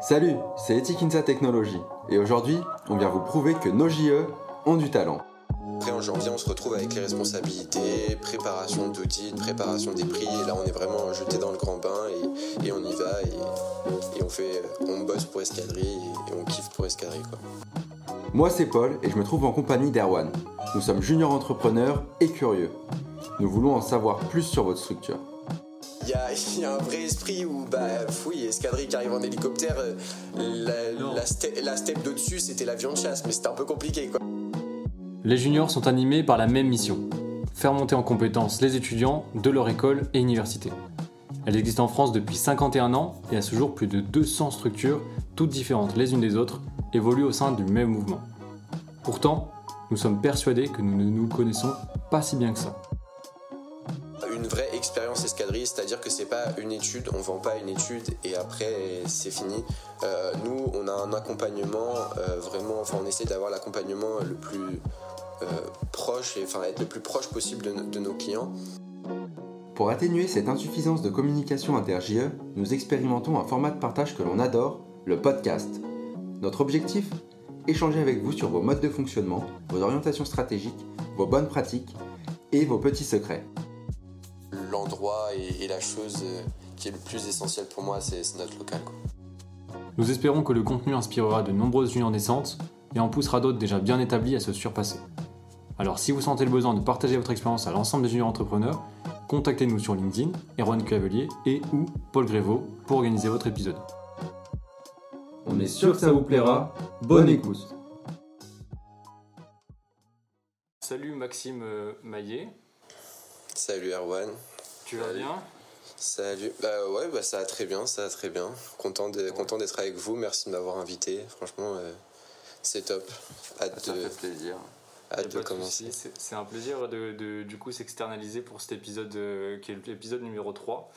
Salut, c'est Etikinsa Technologies et aujourd'hui, on vient vous prouver que nos JE ont du talent. Après en janvier, on se retrouve avec les responsabilités, préparation d'audit, préparation des prix. Et là, on est vraiment jeté dans le grand bain et, on y va et, on fait, on bosse pour Escadrille et, on kiffe pour Escadrille quoi. Moi, c'est Paul et je me trouve en compagnie d'Erwan. Nous sommes juniors entrepreneurs et curieux. Nous voulons en savoir plus sur votre structure. Il y, a, un vrai esprit où, bah, oui, escadrille qui arrive en hélicoptère, euh, la, la, step d'au-dessus, c'était l'avion de chasse, mais c'était un peu compliqué, quoi. Les juniors sont animés par la même mission faire monter en compétences les étudiants de leur école et université. Elle existe en France depuis 51 ans et à ce jour plus de 200 structures, toutes différentes les unes des autres, évoluent au sein du même mouvement. Pourtant, nous sommes persuadés que nous ne nous connaissons pas si bien que ça une vraie expérience escadrille, c'est-à-dire que c'est pas une étude, on vend pas une étude et après c'est fini. Euh, nous, on a un accompagnement euh, vraiment, enfin on essaie d'avoir l'accompagnement le plus euh, proche et enfin être le plus proche possible de, nos clients. Pour atténuer cette insuffisance de communication inter-JE, nous expérimentons un format de partage que l'on adore, le podcast. Notre objectif? Échanger avec vous sur vos modes de fonctionnement, vos orientations stratégiques, vos bonnes pratiques et vos petits secrets l'endroit et, la chose euh, qui est le plus essentiel pour moi, c'est notre local. Nous espérons que le contenu inspirera de nombreuses juniors naissantes et en poussera d'autres déjà bien établis à se surpasser. Alors si vous sentez le besoin de partager votre expérience à l'ensemble des juniors entrepreneurs, contactez-nous sur LinkedIn, Erwan Cavelier et ou Paul Grévaux pour organiser votre épisode. On est sûr que ça vous plaira. Bonne écoute. Salut Maxime euh, Maillet. Salut Erwan. Tu vas bien? Salut. Bah ouais, bah ça va très bien, ça va très bien. Content de, content d'être avec vous. Merci de m'avoir invité. Franchement, euh, c'est top. Hâte ça de, fait plaisir. Hâte de commencer. C'est un plaisir de, du coup s'externaliser pour cet épisode euh, qui est l'épisode numéro 3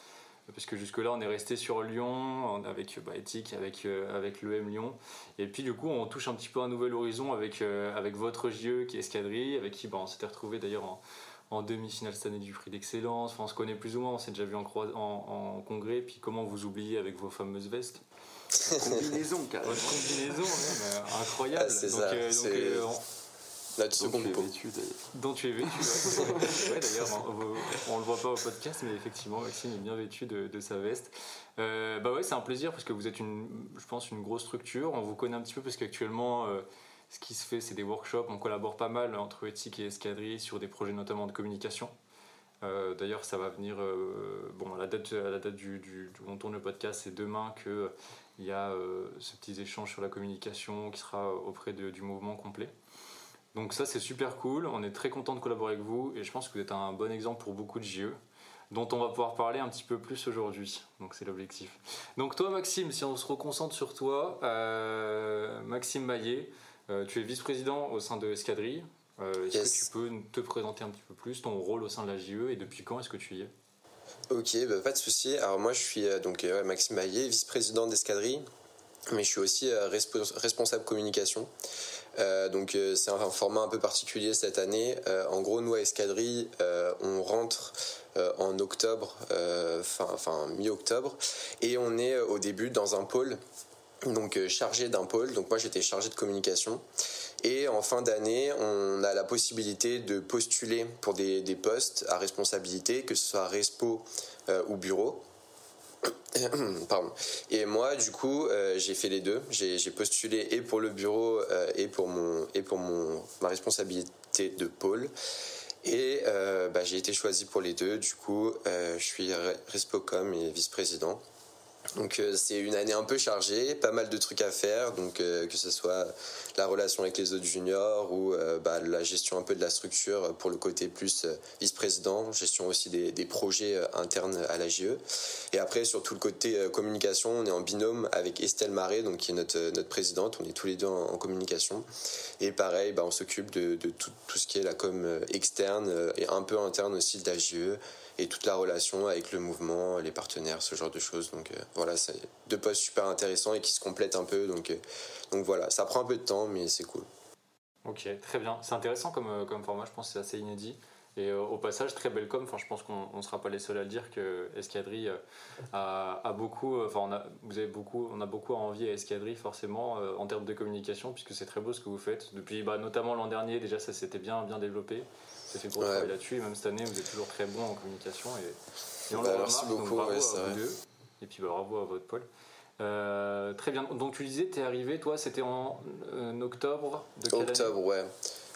parce que jusque-là, on est resté sur Lyon avec bah, Ethique, avec, euh, avec l'EM Lyon. Et puis, du coup, on touche un petit peu un nouvel horizon avec, avec votre JE qui est Escadrille, avec qui bah, on s'était retrouvé d'ailleurs en, en demi-finale cette année du prix d'excellence. Enfin, on se connaît plus ou moins, on s'est déjà vu en, en, congrès. Puis comment vous oubliez avec vos fameuses vestes? Combinaison. Votre combinaison, même, incroyable. Ah, c'est ça. Euh, donc, euh, Là, tu dont, tu es vêtu, dont tu es vêtu. ouais, d'ailleurs, on, ne le voit pas au podcast, mais effectivement, Maxime est bien vêtu de, sa veste. Euh, bah ouais, c'est un plaisir parce que vous êtes une, je pense, une grosse structure. On vous connaît un petit peu parce qu'actuellement, ce qui se fait, c'est des workshops. On collabore pas mal entre éthique et escadrille sur des projets notamment de communication. Euh, d'ailleurs, ça va venir. Euh, bon, à la date, la date du, du, où on tourne le podcast, c'est demain qu'il il y a euh, ce petit échange sur la communication qui sera auprès du mouvement complet. Donc, ça, c'est super cool. On est très content de collaborer avec vous et je pense que vous êtes un bon exemple pour beaucoup de JE dont on va pouvoir parler un petit peu plus aujourd'hui. Donc, c'est l'objectif. Donc, toi, Maxime, si on se reconcentre sur toi, Maxime Maillet. Euh, tu es vice-président au sein de Escadrille. Euh, est-ce que tu peux te présenter un petit peu plus ton rôle au sein de la JE et depuis quand est-ce que tu y es? Ok, bah, pas de souci. Alors moi je suis euh, donc Maxime Maillet, vice-président d'Escadrille, mais je suis aussi responsable communication. donc c'est un format un peu particulier cette année. en gros, nous à Escadrille, on rentre en octobre, fin mi-octobre, et on est au début dans un pôle donc euh, chargé d'un pôle. Donc moi j'étais chargé de communication. Et en fin d'année, on a la possibilité de postuler pour des, postes à responsabilité, que ce soit respo euh, ou bureau. Pardon. Et moi, du coup, euh, j'ai fait les deux. J'ai postulé et pour le bureau et pour mon et pour mon ma responsabilité de pôle. Et bah, j'ai été choisi pour les deux. Du coup, je suis respocom et vice-président. Donc euh, c'est une année un peu chargée, pas mal de trucs à faire, donc euh, que ce soit la relation avec les autres juniors ou euh, bah, la gestion un peu de la structure pour le côté plus vice-président, gestion aussi des, projets internes à la GE. Et après sur tout le côté communication, on est en binôme avec Estelle Marais, donc qui est notre, notre présidente, on est tous les deux en, communication. Et pareil, bah, on s'occupe de, tout, tout, ce qui est la com externe et un peu interne aussi de la GE et toute la relation avec le mouvement, les partenaires, ce genre de choses. Donc euh, voilà, c'est deux postes super intéressants et qui se complètent un peu. Donc, euh, donc voilà, ça prend un peu de temps, mais c'est cool. Ok, très bien. C'est intéressant comme, euh, comme format, je pense que c'est assez inédit. Et au passage, très belle com. Enfin, je pense qu'on ne sera pas les seuls à le dire que Escadrie euh, a, beaucoup. Enfin, on a, vous avez beaucoup, on a beaucoup à envier à Escadrie forcément en termes de communication, puisque c'est très beau ce que vous faites. Depuis, bah, notamment l'an dernier, déjà ça s'était bien bien développé. Ça fait gros travail là-dessus. Et même cette année, vous êtes toujours très bon en communication. Et, on bah, merci beaucoup. bravo à vous deux. Et puis bah, bravo à votre Paul. très bien. Donc tu disais, tu es arrivé, toi, c'était en octobre de Octobre, ouais.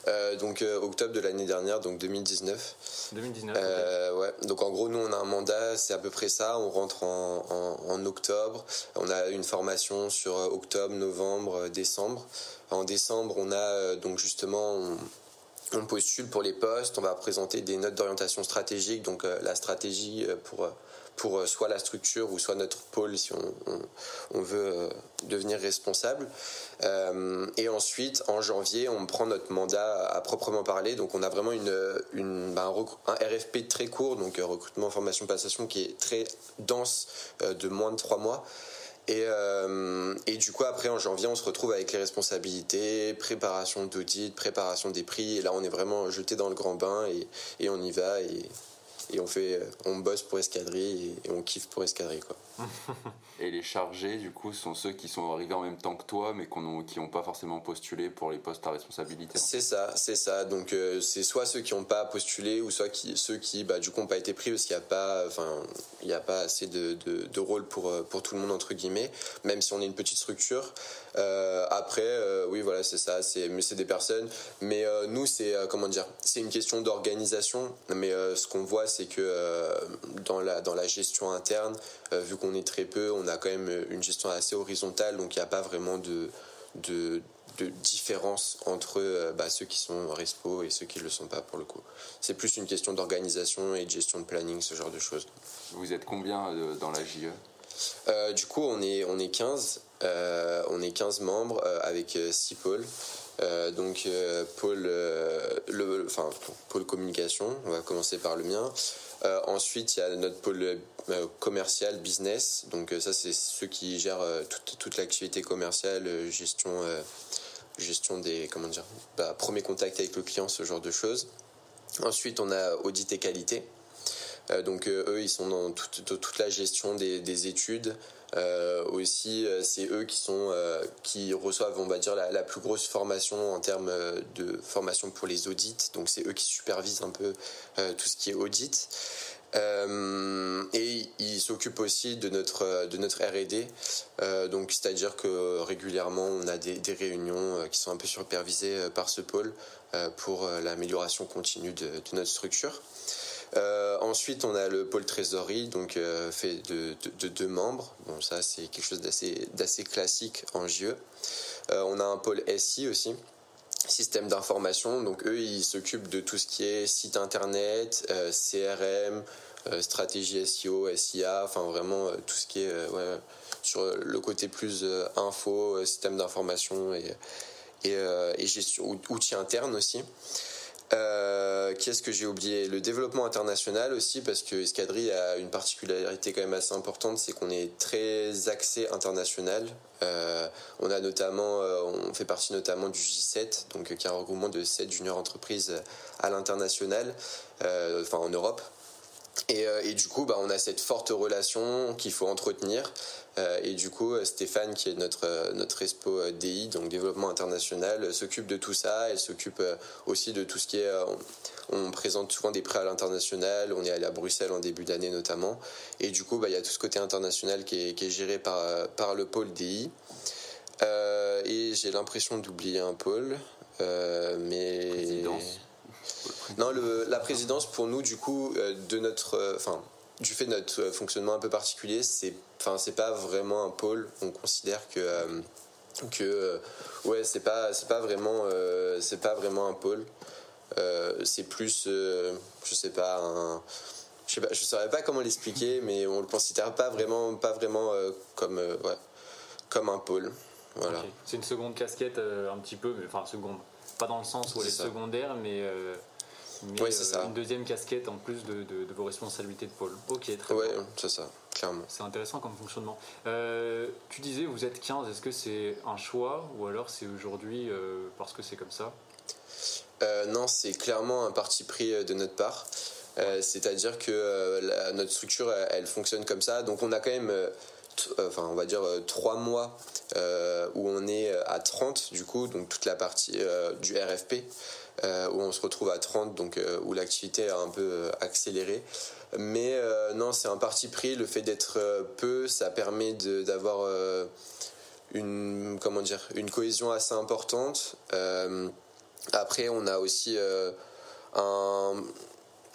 Euh, donc euh, octobre de l'année dernière, donc 2019. 2019. Euh, ouais. Donc en gros, nous on a un mandat, c'est à peu près ça. On rentre en, octobre. On a une formation sur octobre, novembre, décembre. En décembre, on a donc justement on postule pour les postes, on va présenter des notes d'orientation stratégique, donc la stratégie pour pour euh, soit la structure ou soit notre pôle si on, veut euh, devenir responsable. Euh, et ensuite, en janvier, on prend notre mandat à proprement parler. Donc on a vraiment une, une bah, un, RFP très court, donc recrutement, formation, passation, qui est très dense de moins de trois mois. Et, et, du coup, après, en janvier, on se retrouve avec les responsabilités, préparation d'audit, préparation des prix. Et là, on est vraiment jeté dans le grand bain et, on y va. Et, et on fait, on bosse pour escadrille et, on kiffe pour escadrille quoi. et les chargés du coup sont ceux qui sont arrivés en même temps que toi mais qui n'ont pas forcément postulé pour les postes à responsabilité. C'est ça, c'est ça. Donc euh, c'est soit ceux qui n'ont pas postulé ou soit ceux qui bah, du coup n'ont pas été pris parce qu'il n'y a pas, a pas assez de, de, de, rôle pour euh, pour tout le monde entre guillemets. Même si on est une petite structure. Euh, après oui voilà c'est ça, c'est mais c'est des personnes. Mais nous c'est comment dire, c'est une question d'organisation. Mais ce qu'on voit c'est que dans, la, dans la gestion interne, vu qu'on est très peu, on a quand même une gestion assez horizontale, donc il n'y a pas vraiment de, de, différence entre euh, bah, ceux qui sont respo et ceux qui ne le sont pas pour le coup. C'est plus une question d'organisation et de gestion de planning, ce genre de choses. Vous êtes combien dans la JE Du coup, on est, on est 15. on est 15 membres avec 6 pôles. Euh, donc euh, pôle, euh, le, enfin, pôle communication, on va commencer par le mien. Ensuite, il y a notre pôle commercial, business. Donc ça, c'est ceux qui gèrent toute, toute l'activité commerciale, gestion, gestion des, comment dire, bah, premier contact avec le client, ce genre de choses. Ensuite, on a audit et qualité. donc eux, ils sont dans toute, toute la gestion des, des études, euh, aussi, euh, c'est eux qui sont euh, qui reçoivent, on va dire, la, plus grosse formation en termes de formation pour les audits. Donc c'est eux qui supervisent un peu tout ce qui est audit. et ils s'occupent aussi de notre de notre R&D. donc c'est-à-dire que régulièrement on a des, des réunions qui sont un peu supervisées par ce pôle pour l'amélioration continue de, notre structure. Euh, ensuite, on a le pôle trésorerie, donc euh, fait de, deux membres. Bon, ça, c'est quelque chose d'assez classique en JE. Euh, on a un pôle SI aussi, système d'information. Donc, eux, ils s'occupent de tout ce qui est site internet, CRM, stratégie SEO, SIA, enfin vraiment tout ce qui est sur le côté plus info, système d'information et, et, et gestion, outils internes aussi. Euh, Qu'est-ce que j'ai oublié? Le développement international aussi, parce que Escadrille a une particularité quand même assez importante, c'est qu'on est très axé international. Euh, on a notamment, euh, on fait partie notamment du J7, donc qui est un regroupement de 7 junior entreprises à l'international, enfin en Europe. Et, et, du coup, bah, on a cette forte relation qu'il faut entretenir. Euh, et du coup, Stéphane, qui est notre, euh, notre Respo DI, donc développement international, s'occupe de tout ça. Elle s'occupe euh, aussi de tout ce qui est. On, présente souvent des prêts à l'international. On est allé à Bruxelles en début d'année notamment. Et du coup, bah, il y a tout ce côté international qui est, géré par, par le pôle DI. et j'ai l'impression d'oublier un pôle. Présidence. Non, la présidence pour nous, du coup, de notre. Enfin du fait de notre fonctionnement un peu particulier, c'est enfin c'est pas vraiment un pôle. On considère que euh, que euh, ouais c'est pas c'est pas vraiment euh, c'est pas vraiment un pôle. c'est plus je sais pas un je sais pas je saurais pas comment l'expliquer mais on le considère pas vraiment pas vraiment comme comme un pôle. Voilà. C'est une seconde casquette un petit peu mais enfin seconde pas dans le sens où elle est secondaire mais oui, c'est ça. Une deuxième casquette en plus de, vos responsabilités de pôle. Ok, très ouais, c'est ça, clairement. C'est intéressant comme fonctionnement. Euh, tu disais, vous êtes 15, est-ce que c'est un choix ou alors c'est aujourd'hui euh, parce que c'est comme ça? Non, c'est clairement un parti pris de notre part. C'est-à-dire que notre structure, elle, fonctionne comme ça. Donc on a quand même enfin on va dire trois mois où on est à 30 du coup donc toute la partie du RFP où on se retrouve à 30 donc où l'activité a un peu accéléré mais non c'est un parti pris le fait d'être peu ça permet d'avoir une comment dire une cohésion assez importante. Euh, après, on a aussi euh, un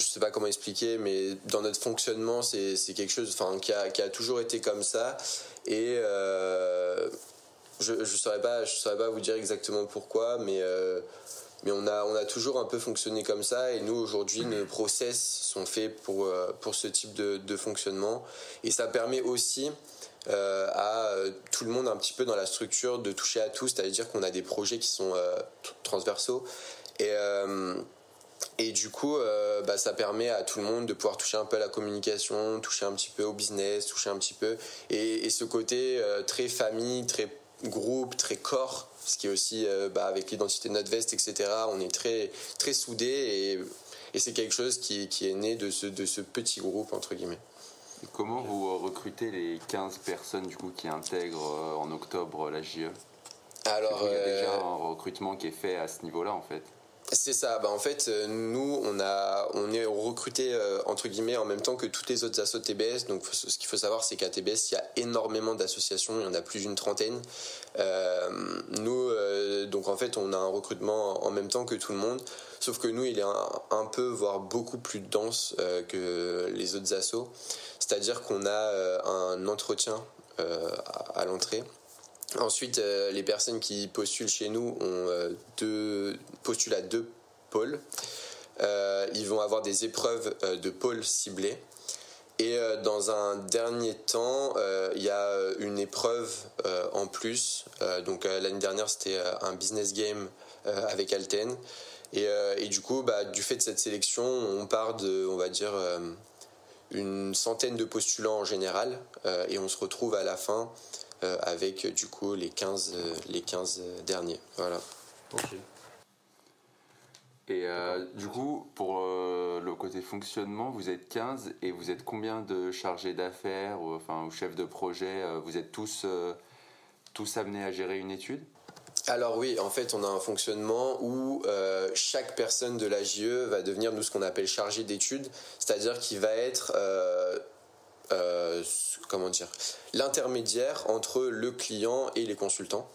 je sais pas comment expliquer, mais dans notre fonctionnement, c'est quelque chose enfin, qui, a, toujours été comme ça. Et euh, je ne saurais, pas, saurais pas vous dire exactement pourquoi, mais, mais on, a, toujours un peu fonctionné comme ça. Et nous, aujourd'hui, nos process sont faits pour, pour ce type de, fonctionnement. Et ça permet aussi euh, à euh, tout le monde un petit peu dans la structure de toucher à tout, c'est-à-dire qu'on a des projets qui sont euh, transversaux et et du coup, bah, ça permet à tout le monde de pouvoir toucher un peu à la communication, toucher un petit peu au business, toucher un petit peu. Et, ce côté très famille, très groupe, très corps, ce qui est aussi bah, avec l'identité de notre veste, etc. On est très, très soudés et, et c'est quelque chose qui, qui, est né de ce, de ce petit groupe, entre guillemets. Comment vous euh, recrutez les 15 personnes du coup qui intègrent euh, en octobre la JE Alors, il y a déjà euh, un recrutement qui est fait à ce niveau-là en fait. C'est ça. Bah, en fait, nous, on, a, on est recruté entre guillemets en même temps que toutes les autres assos TBS. Donc, ce qu'il faut savoir, c'est qu'à TBS, il y a énormément d'associations. Il y en a plus d'une trentaine. nous, donc en fait, on a un recrutement en même temps que tout le monde. Sauf que nous, il est un, peu, voire beaucoup plus dense que les autres assos. C'est-à-dire qu'on a euh, un entretien euh, à l'entrée. Ensuite, euh, les personnes qui postulent chez nous deux, postulent à deux pôles. ils vont avoir des épreuves de pôles ciblés. Et dans un dernier temps, il y a une épreuve en plus. donc l'année dernière, c'était un business game avec Alten. Et, du coup, bah, du fait de cette sélection, on part de, on va dire, une centaine de postulants en général euh, et on se retrouve à la fin euh, avec du coup les 15, euh, les 15 derniers. Voilà. Et du coup, pour le côté fonctionnement, vous êtes 15 et vous êtes combien de chargés d'affaires ou, enfin, ou chefs de projet Vous êtes tous, tous amenés à gérer une étude? Alors oui, en fait, on a un fonctionnement où euh, chaque personne de la JE va devenir nous ce qu'on appelle chargé d'études, c'est-à-dire qu'il va être euh, euh, comment dire l'intermédiaire entre le client et les consultants.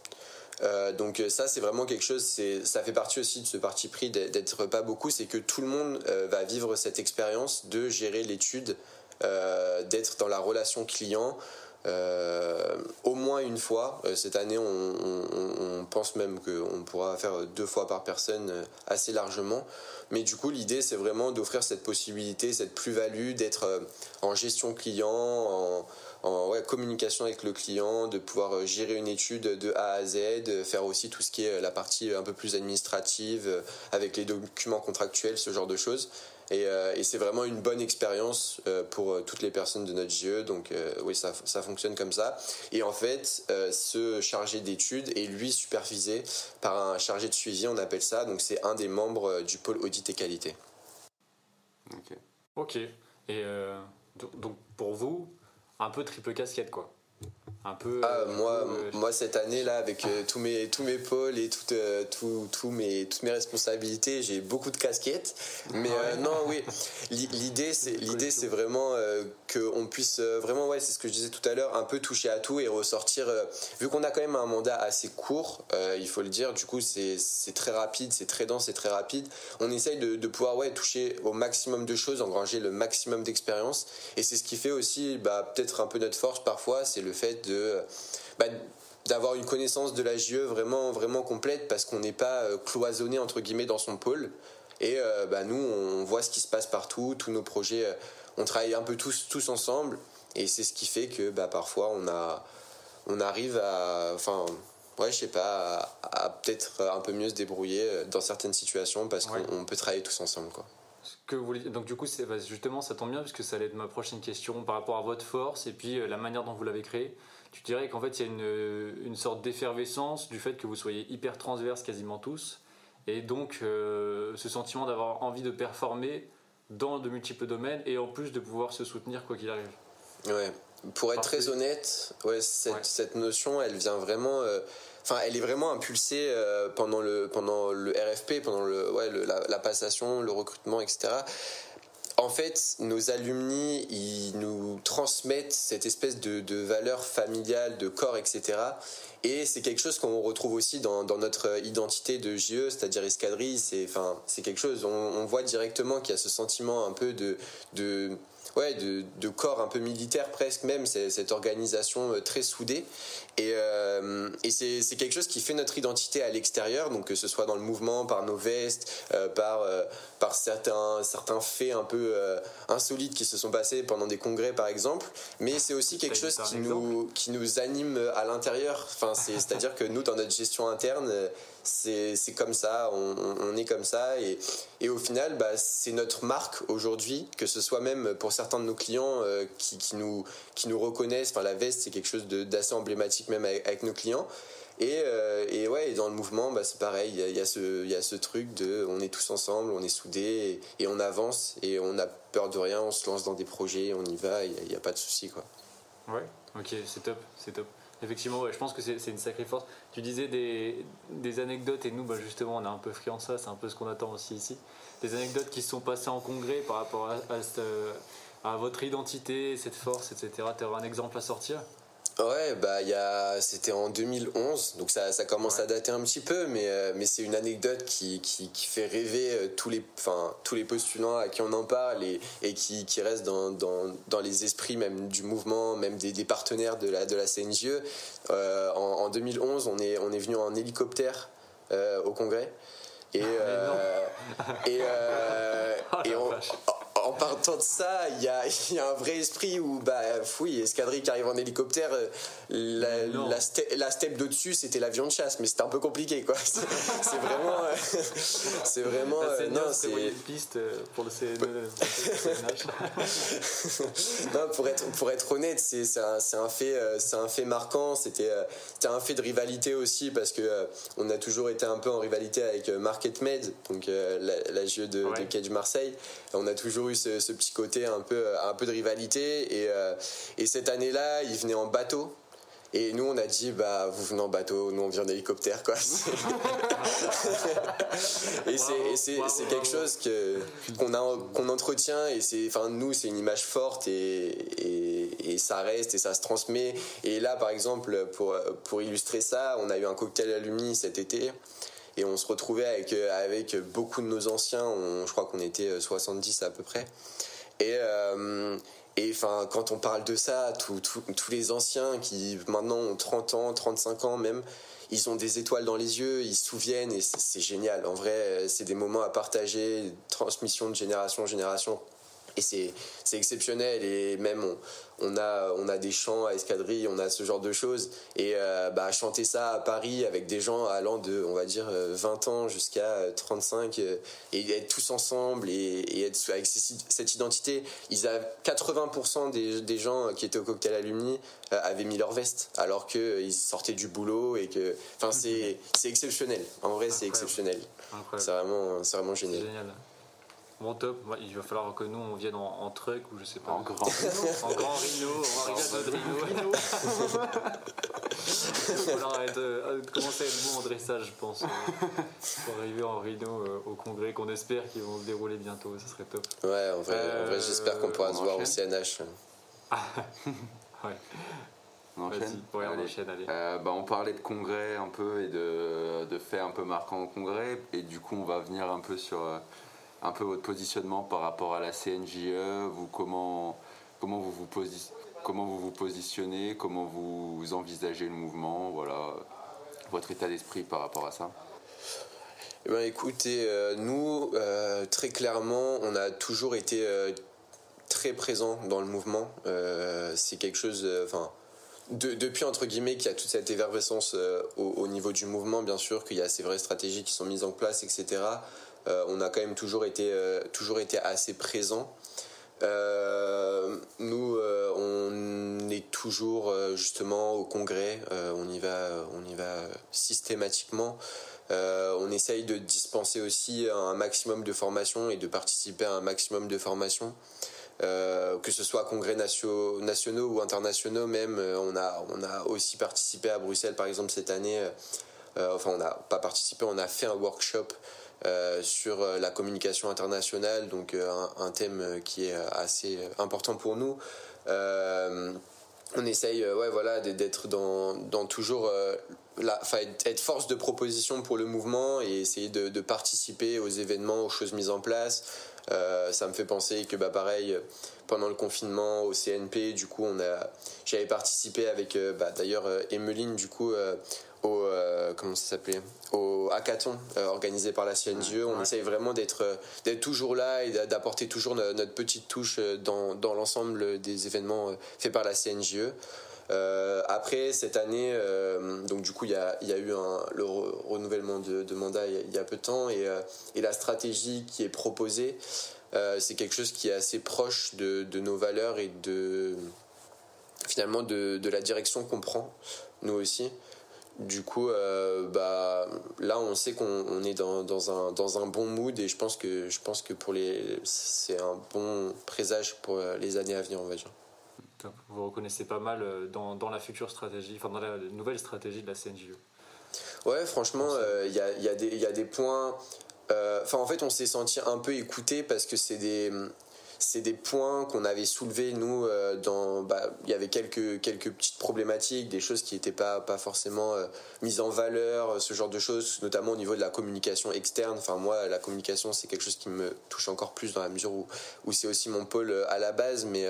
donc ça c'est vraiment quelque chose, ça fait partie aussi de ce parti pris d'être pas beaucoup, c'est que tout le monde va vivre cette expérience de gérer l'étude, d'être dans la relation client, euh, une fois. Euh, cette année, on, pense même qu'on pourra faire deux fois par personne euh, assez largement. Mais du coup, l'idée, c'est vraiment d'offrir cette possibilité, cette plus-value, d'être en gestion client, en, en communication avec le client, de pouvoir gérer une étude de A à Z, faire aussi tout ce qui est la partie un peu plus administrative, avec les documents contractuels, ce genre de choses. Euh, et, c'est vraiment une bonne expérience euh, pour euh, toutes les personnes de notre GE. Donc oui, ça, fonctionne comme ça. Et en fait, ce chargé d'études est lui supervisé par un chargé de suivi, on appelle ça. Donc c'est un des membres du pôle audit et qualité. Ok. Ok. Et donc pour vous, un peu triple casquette quoi peu. Ah, euh, moi, euh, moi, cette année là, avec euh, tous mes tous mes pôles et toutes tout, mes toutes mes responsabilités, j'ai beaucoup de casquettes. Mais non, oui, l'idée c'est l'idée c'est vraiment qu'on puisse vraiment ouais, c'est ce que je disais tout à l'heure, un peu toucher à tout et ressortir. vu qu'on a quand même un mandat assez court, il faut le dire. Du coup, c'est très rapide, c'est très dense, c'est très rapide. On essaye de, de, pouvoir ouais toucher au maximum de choses, engranger le maximum d'expérience. Et c'est ce qui fait aussi, bah, peut-être un peu notre force parfois, c'est le fait de bah, d'avoir une connaissance de la JE vraiment vraiment complète parce qu'on n'est pas euh, cloisonné entre guillemets dans son pôle. Et euh, bah, nous on voit ce qui se passe partout tous nos projets euh, on travaille un peu tous tous ensemble. Et c'est ce qui fait que bah, parfois on a on arrive à enfin ouais je sais pas à, peut-être un peu mieux se débrouiller dans certaines situations parce qu'on peut travailler tous ensemble quoi que vous donc du coup bah, justement ça tombe bien puisque ça allait être ma prochaine question par rapport à votre force et puis la manière dont vous l'avez créé tu dirais qu'en fait, il y a une, une sorte d'effervescence du fait que vous soyez hyper transverse quasiment tous et donc ce sentiment d'avoir envie de performer dans de multiples domaines et en plus de pouvoir se soutenir quoi qu'il arrive. Ouais, pour être très honnête, ouais, cette, notion, elle vient vraiment. Euh, enfin, elle est vraiment impulsée euh, pendant, le, pendant le RFP, pendant le, ouais, la, passation, le recrutement, etc. En fait, nos alumni, ils nous transmettent cette espèce de, de valeur familiale, de corps, etc. Et c'est quelque chose qu'on retrouve aussi dans, dans, notre identité de JE, c'est-à-dire escadrille. C'est, enfin, c'est quelque chose, on, on voit directement qu'il y a ce sentiment un peu de, de ouais, de, de, corps un peu militaire presque même, cette organisation euh, très soudée. Et, euh, et c'est quelque chose qui fait notre identité à l'extérieur, donc que ce soit dans le mouvement, par nos vestes, euh, par, par certains, certains faits un peu insolites qui se sont passés pendant des congrès par exemple, mais c'est aussi quelque chose qui nous, qui nous anime à l'intérieur. Enfin, C'est-à-dire que nous, dans notre gestion interne, c'est comme ça, on, est comme ça. Et, et au final, bah, c'est notre marque aujourd'hui, que ce soit même pour certains de nos clients euh, qui, nous, qui nous reconnaissent. Enfin, la veste, c'est quelque chose d'assez emblématique même avec, nos clients. Et, euh, et, ouais, dans le mouvement, bah, c'est pareil. Il y, a, ce, il y a ce truc de on est tous ensemble, on est soudés et, on avance et on n'a peur de rien, on se lance dans des projets, on y va, il n'y a, a, pas de souci. Quoi. Ouais, ok, c'est top, c'est top. Effectivement, je pense que c'est une sacrée force. Tu disais des, anecdotes, et nous, bah, justement, on est un peu friands de ça, c'est un peu ce qu'on attend aussi ici. Des anecdotes qui se sont passées en congrès par rapport à, à votre identité, cette force, etc. Tu un exemple à sortir? Ouais, bah y a, c'était en 2011, donc ça, ça commence à dater un petit peu, mais, euh, mais c'est une anecdote qui, qui, qui, fait rêver euh, tous les, enfin, tous les postulants à qui on en parle et, et qui, qui reste dans, dans, dans, les esprits même du mouvement, même des, des partenaires de la, de la CNGE. Euh, en, en, 2011, on est, on est venu en hélicoptère au congrès. Et, ah, et, oh, et on, en partant de ça, il y a, un vrai esprit où, bah, oui, escadrille qui arrive en hélicoptère, euh, la, la, step de dessus, c'était l'avion de chasse, mais c'était un peu compliqué, quoi. C'est vraiment. Euh, c'est vraiment. Euh, non, c'est. piste pour le non, pour être, pour être honnête, c'est un, un, fait, c'est un fait marquant. C'était un fait de rivalité aussi, parce que on a toujours été un peu en rivalité avec Market Med, donc la, la JE de, de Cage Marseille. On a toujours eu ce, petit côté un peu, un peu de rivalité. Et, euh, et cette année-là, il venait en bateau. Et nous, on a dit, bah, vous venez en bateau, nous, on vient en hélicoptère, quoi. et c'est quelque chose que, qu'on, a, qu'on entretient, et c'est, enfin, nous, c'est une image forte, et, et, et, ça reste, et ça se transmet. Et là, par exemple, pour, pour illustrer ça, on a eu un cocktail alumni cet été et on se retrouvait avec, euh, avec beaucoup de nos anciens, je crois qu'on était 70 euh, à peu près. Et, euh, et enfin, quand on parle de ça, tous les anciens qui maintenant ont 30 ans, 35 ans même, ils ont des étoiles dans les yeux, ils se souviennent et c'est génial. En vrai, c'est des moments à partager, transmission de génération en génération et c'est exceptionnel. Et même on, on, a on a des chants à escadrille on a ce genre de choses. Et euh, bah, chanter ça à Paris avec des gens allant de on va dire 20 ans jusqu'à 35 euh, et être tous ensemble et, être avec cette identité ils avaient 80% des, des, gens qui étaient au cocktail alumni euh, avaient mis leur veste alors qu'ils sortaient du boulot et que enfin c'est exceptionnel. En vrai c'est exceptionnel. C'est vraiment c'est vraiment génial. génial. Bon top, il va falloir que nous on vienne en, truck ou je sais pas. En grand En grand rhino, on va arriver à rhino. Il va falloir euh, commencer à être bon en dressage, je pense. Euh, pour arriver en rhino euh, au congrès qu'on espère qu'ils vont se dérouler bientôt, ça serait top. Ouais, en vrai, en vrai j'espère qu'on pourra se voir au CNH. ouais. On enchaîne ouais, on enchaîne, allez. bah, on parlait de congrès un peu et de, de faits un peu marquants au congrès, et du coup on va venir un peu sur un peu votre positionnement par rapport à la CNJE, comment, comment, vous vous comment vous vous positionnez, comment vous envisagez le mouvement, voilà, votre état d'esprit par rapport à ça. Eh ben, écoutez, euh, nous, euh, très clairement, on a toujours été euh, très présent dans le mouvement. c'est quelque chose, enfin, depuis entre guillemets qu'il y a toute cette effervescence au, au, niveau du mouvement, bien sûr, qu'il y a ces vraies stratégies qui sont mises en place, etc. Euh, on a quand même toujours été, euh, toujours été assez présent. Euh, nous, on est toujours justement au congrès, on y va, on y va systématiquement. on essaye de dispenser aussi un maximum de formations et de participer à un maximum de formations. Que ce soit congrès nationaux ou internationaux même, on a, on a aussi participé à Bruxelles par exemple cette année, enfin on n'a pas participé, on a fait un workshop euh, sur euh, la communication internationale, donc euh, un, thème qui est assez important pour nous. on essaye ouais, voilà, d'être dans, dans toujours la, être force de proposition pour le mouvement et essayer de, participer aux événements, aux choses mises en place. Ça me fait penser que bah, pareil, pendant le confinement au CNP, du coup, on a, j'avais participé avec bah, d'ailleurs Emeline, du coup, au euh, comment ça s'appelait au hackathon euh, organisé par la CNGE. On essaye vraiment d'être euh, d'être toujours là et d'apporter toujours notre petite touche dans, dans l'ensemble des événements faits par la CNGE. Après cette année, donc du coup il y a, eu le renouvellement de, mandat il y, a, peu de temps et, et la stratégie qui est proposée, c'est quelque chose qui est assez proche de, nos valeurs et de finalement de, la direction qu'on prend nous aussi. Du coup, euh, bah, là, on sait qu'on est dans, un, bon mood et je pense que, que c'est un bon présage pour euh, les années à venir, on va dire. Vous reconnaissez pas mal euh, dans, dans la future stratégie, enfin dans la nouvelle stratégie de la CNJU. Ouais, franchement, il y, a, y, a y, a, des points. Enfin, en fait, on s'est senti un peu écouté parce que c'est des c'est des points qu'on avait soulevés nous euh, dans bah, il y avait quelques quelques petites problématiques des choses qui n'étaient pas pas forcément euh, mises en valeur ce genre de choses notamment au niveau de la communication externe. Enfin moi la communication c'est quelque chose qui me touche encore plus dans la mesure où où c'est aussi mon pôle euh, à la base. Mais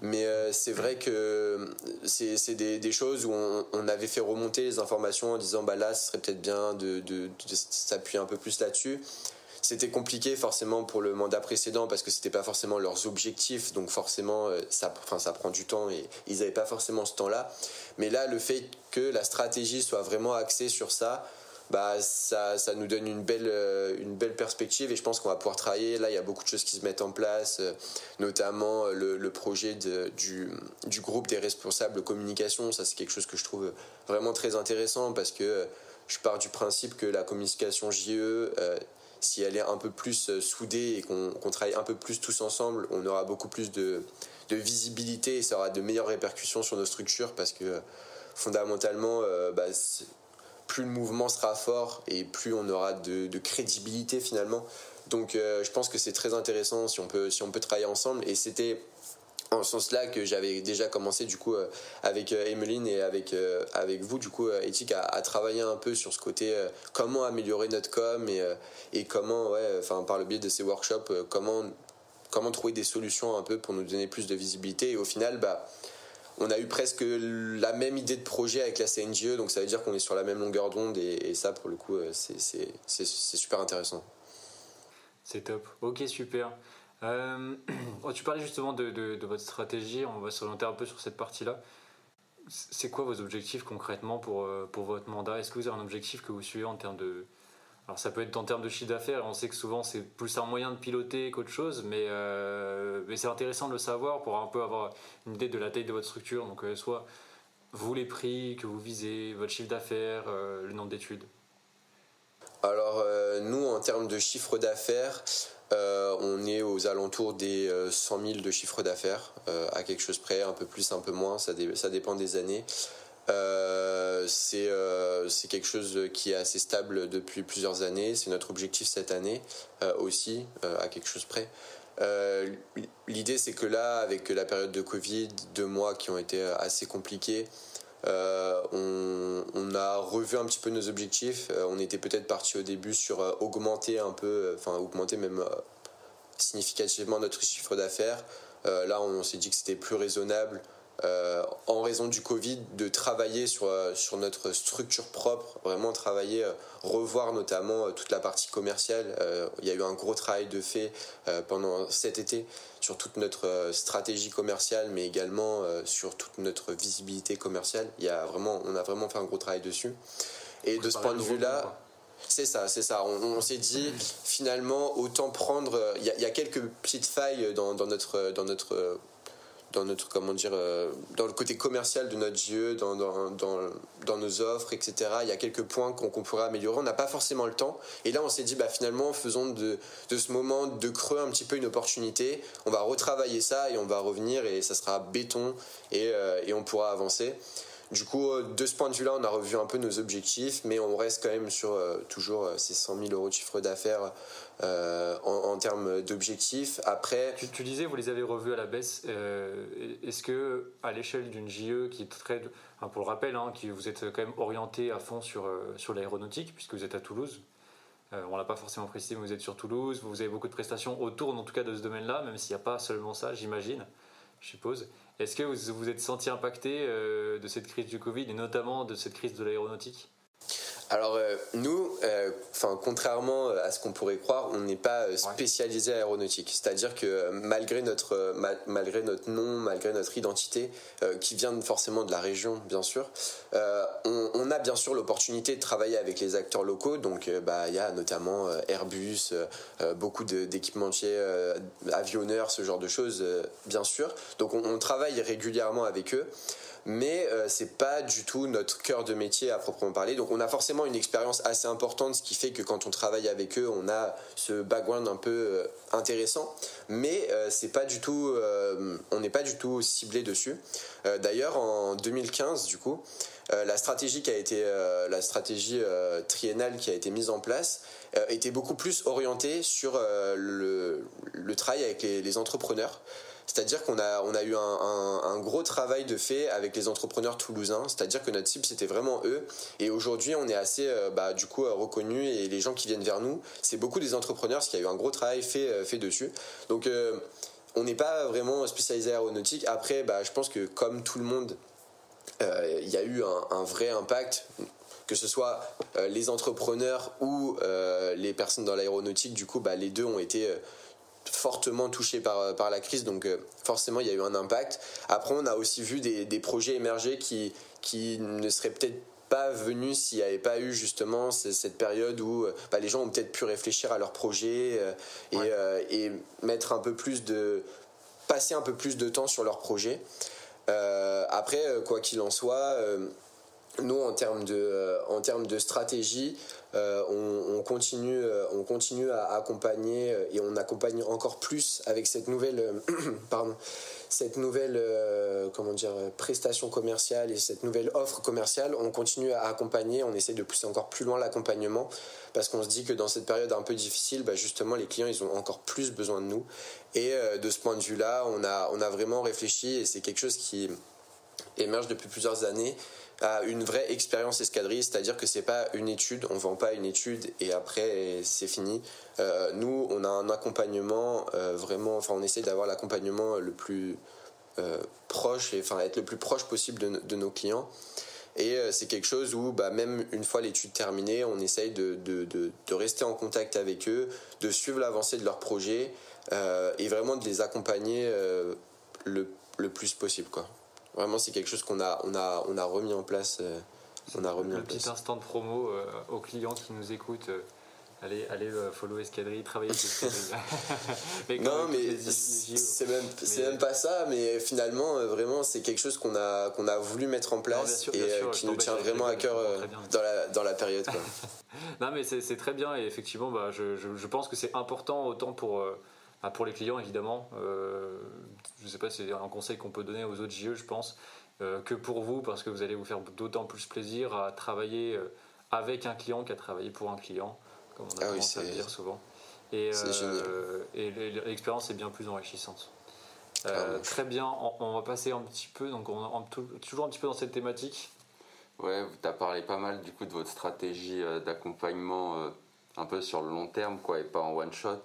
mais, c'est vrai que c'est des, des choses où on, avait fait remonter les informations en disant bah là ce serait peut-être bien de, de, de s'appuyer un peu plus là-dessus c'était compliqué forcément pour le mandat précédent parce que c'était pas forcément leurs objectifs, donc forcément euh, ça, enfin, ça prend du temps et ils n'avaient pas forcément ce temps-là. Mais là, le fait que la stratégie soit vraiment axée sur ça, bah ça, ça nous donne une belle, euh, une belle perspective et je pense qu'on va pouvoir travailler. Là, il y a beaucoup de choses qui se mettent en place, euh, notamment le, projet du, du, groupe des responsables communication. Ça, c'est quelque chose que je trouve vraiment très intéressant parce que je pars du principe que la communication JE, si elle est un peu plus euh, soudée et qu'on travaille un peu plus tous ensemble, on aura beaucoup plus de, visibilité et ça aura de meilleures répercussions sur nos structures parce que fondamentalement, euh, bah, plus le mouvement sera fort et plus on aura de, crédibilité finalement. Donc euh, je pense que c'est très intéressant si on peut, si on peut travailler ensemble et c'était en ce sens-là que j'avais déjà commencé du coup euh, avec euh, Emeline et avec euh, avec vous du coup éthique à, travailler un peu sur ce côté comment améliorer notre com et et comment ouais enfin par le biais de ces workshops comment comment trouver des solutions un peu pour nous donner plus de visibilité. Et au final bah on a eu presque la même idée de projet avec la CNGE donc ça veut dire qu'on est sur la même longueur d'onde et, ça pour le coup c'est super intéressant. C'est top. Ok super euh, oh, tu parlais justement de, votre stratégie, on va s'orienter un peu sur cette partie-là. C'est quoi vos objectifs concrètement pour, euh, pour votre mandat? Est-ce que vous avez un objectif que vous suivez en termes de... Alors ça peut être en termes de chiffre d'affaires, on sait que souvent c'est plus un moyen de piloter qu'autre chose, mais, euh, mais c'est intéressant de le savoir pour un peu avoir une idée de la taille de votre structure. Donc soit vous les prix que vous visez, votre chiffre d'affaires, le nombre d'études. Alors nous en termes de chiffre d'affaires, euh, on est aux alentours des 100 euh, 000 de chiffre d'affaires, euh, à quelque chose près, un peu plus, un peu moins, ça, dépend des années. c'est quelque chose qui est assez stable depuis plusieurs années. C'est notre objectif cette année aussi, à quelque chose près. L'idée, c'est que là, avec la période de Covid, deux mois qui ont été assez compliqués, euh, on, a revu un petit peu nos objectifs. Euh, on était peut-être parti au début sur euh, augmenter un peu, enfin augmenter même significativement notre chiffre d'affaires. là, on s'est dit que c'était plus raisonnable en raison du Covid, de travailler sur, sur notre structure propre, vraiment travailler, revoir notamment toute la partie commerciale. il y a eu un gros travail de fait pendant cet été sur toute notre stratégie commerciale, mais également sur toute notre visibilité commerciale. Il y a vraiment, on a vraiment fait un gros travail dessus. Et de ce point de vue-là, c'est ça, c'est ça. On, s'est dit finalement autant prendre. Il y, a, quelques petites failles dans, dans notre dans notre dans notre comment dire euh, dans le côté commercial de notre JE dans, dans, dans, dans nos offres etc il y a quelques points qu'on pourrait améliorer. On n'a pas forcément le temps. Et là on s'est dit bah finalement faisons de, de ce moment de creux un petit peu une opportunité. On va retravailler ça et on va revenir et ça sera béton et, euh, et on pourra avancer du coup, euh, de ce point de vue-là, on a revu un peu nos objectifs, mais on reste quand même sur toujours ces 100 000 euros de chiffre d'affaires euh, en, termes d'objectifs. Après, tu, disais vous les avez revus à la baisse. Euh, est-ce que à l'échelle d'une JE qui est très, pour le rappel, hein, qui vous êtes quand même orienté à fond sur euh, sur l'aéronautique puisque vous êtes à Toulouse. on l'a pas forcément précisé, mais vous êtes sur Toulouse. Vous avez beaucoup de prestations autour, en tout cas, de ce domaine-là, même s'il n'y a pas seulement ça, j'imagine. Je suppose. Est-ce que vous vous êtes senti impacté de cette crise du Covid et notamment de cette crise de l'aéronautique? Alors euh, nous, euh, enfin contrairement à ce qu'on pourrait croire, on n'est pas euh, spécialisé aéronautique. C'est-à-dire que malgré notre malgré notre nom, malgré notre identité, qui vient forcément de la région, bien sûr, on, a bien sûr l'opportunité de travailler avec les acteurs locaux. Donc bah il y a notamment Airbus, beaucoup d'équipementiers, avionneurs, ce genre de choses, bien sûr. Donc on travaille régulièrement avec eux mais euh, c'est pas du tout notre cœur de métier à proprement parler. Donc on a forcément une expérience assez importante, ce qui fait que quand on travaille avec eux, on a ce background un peu euh, intéressant, mais euh, c'est pas du tout, on n'est pas du tout ciblé dessus. D'ailleurs en 2015, du coup, la stratégie qui a été la stratégie triennale qui a été mise en place était beaucoup plus orientée sur le, travail avec les entrepreneurs. C'est-à-dire qu'on a, on a eu un, gros travail de fait avec les entrepreneurs toulousains. C'est-à-dire que notre cible, c'était vraiment eux. Et aujourd'hui, on est assez, euh, bah, du coup, euh, reconnu et les gens qui viennent vers nous, c'est beaucoup des entrepreneurs, parce qu'il y a eu un gros travail fait, euh, dessus. Donc, on n'est pas vraiment spécialisé aéronautique. Après, bah, je pense que comme tout le monde, il y a eu un, vrai impact que ce soit les entrepreneurs ou les personnes dans l'aéronautique, du coup, bah, les deux ont été fortement touché par, par la crise, donc euh, forcément il y a eu un impact. Après, on a aussi vu des, des projets émerger qui, qui ne seraient peut-être pas venus s'il n'y avait pas eu justement cette période où euh, bah, les gens ont peut-être pu réfléchir à leurs projets euh, et, et, mettre un peu plus de passer un peu plus de temps sur leurs projets. après, quoi qu'il en soit, nous en termes de, en termes de stratégie, euh, on, continue, euh, on continue à accompagner euh, et on accompagne encore plus avec cette nouvelle, pardon, cette nouvelle comment dire, prestation commerciale et cette nouvelle offre commerciale. On continue à accompagner, on essaie de pousser encore plus loin l'accompagnement parce qu'on se dit que dans cette période un peu difficile, bah, justement, les clients, ils ont encore plus besoin de nous. Et de ce point de vue-là, on a, on a vraiment réfléchi et c'est quelque chose qui émerge depuis plusieurs années à une vraie expérience escadrille, c'est-à-dire que c'est pas une étude, on vend pas une étude et après c'est fini. Euh, nous, on a un accompagnement euh, vraiment, enfin on essaie d'avoir l'accompagnement le plus euh, proche et enfin être le plus proche possible de, nos clients. Et c'est quelque chose où bah, même une fois l'étude terminée, on essaye de, rester en contact avec eux, de suivre l'avancée de leur projet et vraiment de les accompagner le, le plus possible quoi. Vraiment, c'est quelque chose qu'on a, on a, on a remis en place. Euh, on a remis un petit instant de promo euh, aux clients qui nous écoutent. Euh, allez, allez follow Escadrille, travailler sur Escadrille. non, mais c'est même, pas ça, mais finalement, vraiment, c'est quelque chose qu'on a, qu'on a voulu mettre en place et qui nous tient vraiment à cœur dans, la, dans la période. non, mais c'est très bien et effectivement, bah, je, je, je pense que c'est important autant pour ah, pour les clients, évidemment, euh, je ne sais pas si c'est un conseil qu'on peut donner aux autres JE, je pense, euh, que pour vous, parce que vous allez vous faire d'autant plus plaisir à travailler euh, avec un client qu'à travailler pour un client, comme on a ah tendance à le dire souvent. Et, et l'expérience est bien plus enrichissante. très bien, on, va passer un petit peu, donc on, toujours un petit peu dans cette thématique. Ouais, tu as parlé pas mal du coup de votre stratégie d'accompagnement un peu sur le long terme, quoi, et pas en one shot.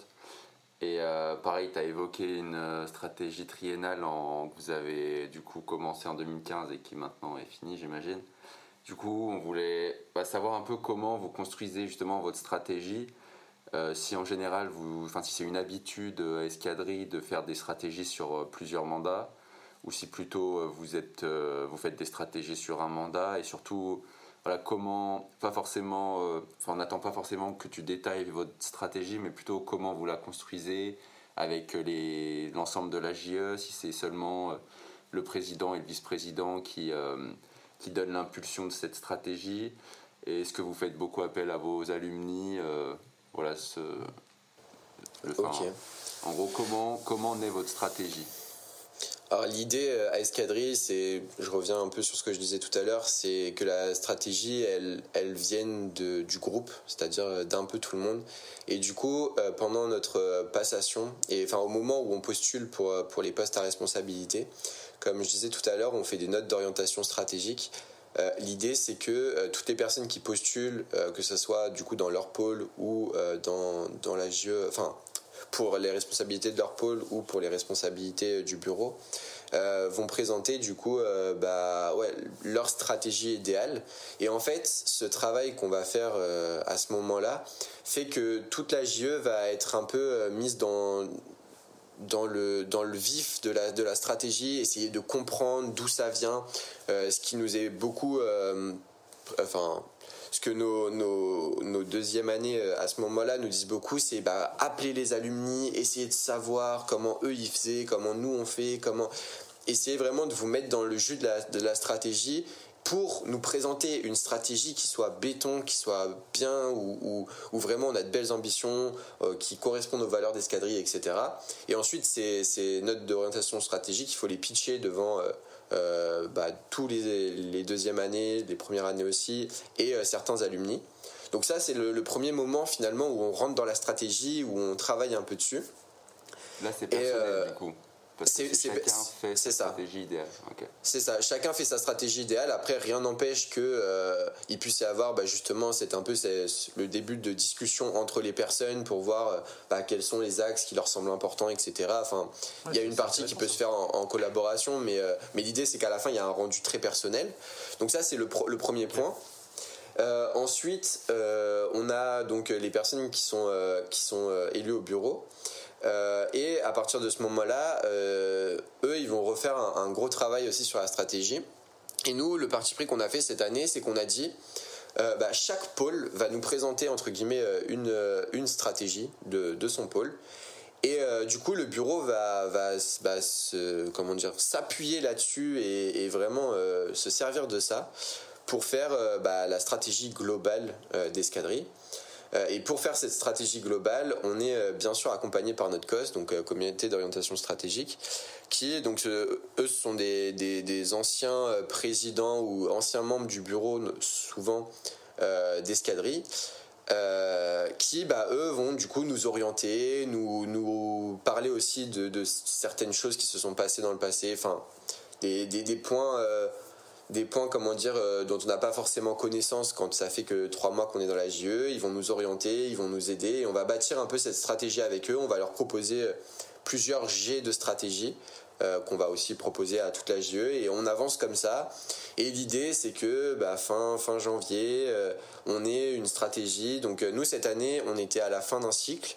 Et euh, pareil, tu as évoqué une euh, stratégie triennale en, que vous avez du coup commencé en 2015 et qui maintenant est finie, j'imagine. Du coup, on voulait bah, savoir un peu comment vous construisez justement votre stratégie. Euh, si en général, vous, si c'est une habitude à Escadrille de faire des stratégies sur plusieurs mandats, ou si plutôt vous, êtes, vous faites des stratégies sur un mandat, et surtout voilà, comment, pas forcément, euh, on n'attend pas forcément que tu détailles votre stratégie, mais plutôt comment vous la construisez, avec l'ensemble de la JE, si c'est seulement le président et le vice-président qui, qui donnent l'impulsion de cette stratégie. Et est-ce que vous faites beaucoup appel à vos alumni Voilà, ce, en gros, comment, comment naît votre stratégie? Alors l'idée euh, à Escadrille, c'est, je reviens un peu sur ce que je disais tout à l'heure, c'est que la stratégie, elle, elle vienne de, du groupe, c'est-à-dire euh, d'un peu tout le monde. Et du coup, euh, pendant notre passation, et enfin au moment où on postule pour, pour les postes à responsabilité, comme je disais tout à l'heure, on fait des notes d'orientation stratégique. L'idée, c'est que toutes les personnes qui postulent, que ce soit du coup dans leur pôle ou dans, dans la GE, enfin pour les responsabilités de leur pôle ou pour les responsabilités du bureau, euh, vont présenter du coup euh, bah, ouais, leur stratégie idéale. Et en fait, ce travail qu'on va faire euh, à ce moment-là fait que toute la JE va être un peu mise dans, dans, le, dans le vif de la, de la stratégie, essayer de comprendre d'où ça vient, ce qui nous est beaucoup... enfin, que nos, nos, nos deuxièmes années euh, à ce moment-là nous disent beaucoup, c'est bah, appeler les alumni, essayer de savoir comment eux ils faisaient, comment nous on fait, comment essayer vraiment de vous mettre dans le jus de la, stratégie pour nous présenter une stratégie qui soit béton, qui soit bien, où, où, vraiment on a de belles ambitions, euh, qui correspondent aux valeurs d'escadrille, etc. Et ensuite, ces, ces notes d'orientation stratégique, il faut les pitcher devant euh, euh, bah, tous les, les deuxièmes années, les premières années aussi, et euh, certains alumni. Donc ça, c'est le, premier moment finalement où on rentre dans la stratégie, où on travaille un peu dessus. Là, c'est personnel euh, du coup. C'est chacun fait sa stratégie idéale. C'est ça. Chacun fait sa stratégie idéale. Après, rien n'empêche que euh, il puisse y avoir, bah, justement, c'est un peu le début de discussion entre les personnes pour voir euh, bah, quels sont les axes qui leur semblent importants, etc. Enfin, il y a une partie qui peut se faire en, collaboration, mais euh, mais l'idée c'est qu'à la fin il y a un rendu très personnel. Donc ça c'est le, le premier point. ensuite, on a donc les personnes qui sont, qui sont élues au bureau. Euh, et à partir de ce moment-là, euh, eux, ils vont refaire un, gros travail aussi sur la stratégie. Et nous, le parti pris qu'on a fait cette année, c'est qu'on a dit, euh, bah, chaque pôle va nous présenter entre guillemets une, une stratégie de, son pôle. Et du coup, le bureau va, s'appuyer là-dessus et, vraiment se servir de ça pour faire bah, la stratégie globale d'escadrille. Euh, et pour faire cette stratégie globale, on est euh, bien sûr accompagné par notre COS, donc euh, Communauté d'orientation stratégique, qui donc eux sont des, anciens présidents ou anciens membres du bureau, souvent d'escadrille. qui bah, eux vont du coup nous orienter, nous, parler aussi de, certaines choses qui se sont passées dans le passé, enfin des points des points, comment dire, euh, dont on n'a pas forcément connaissance quand ça fait que trois mois qu'on est dans la JE. Ils vont nous orienter, ils vont nous aider et on va bâtir un peu cette stratégie avec eux. On va leur proposer euh, plusieurs G de stratégie euh, qu'on va aussi proposer à toute la JE et on avance comme ça. Et l'idée, c'est que bah, fin, fin janvier, on ait une stratégie. Donc nous, cette année, on était à la fin d'un cycle.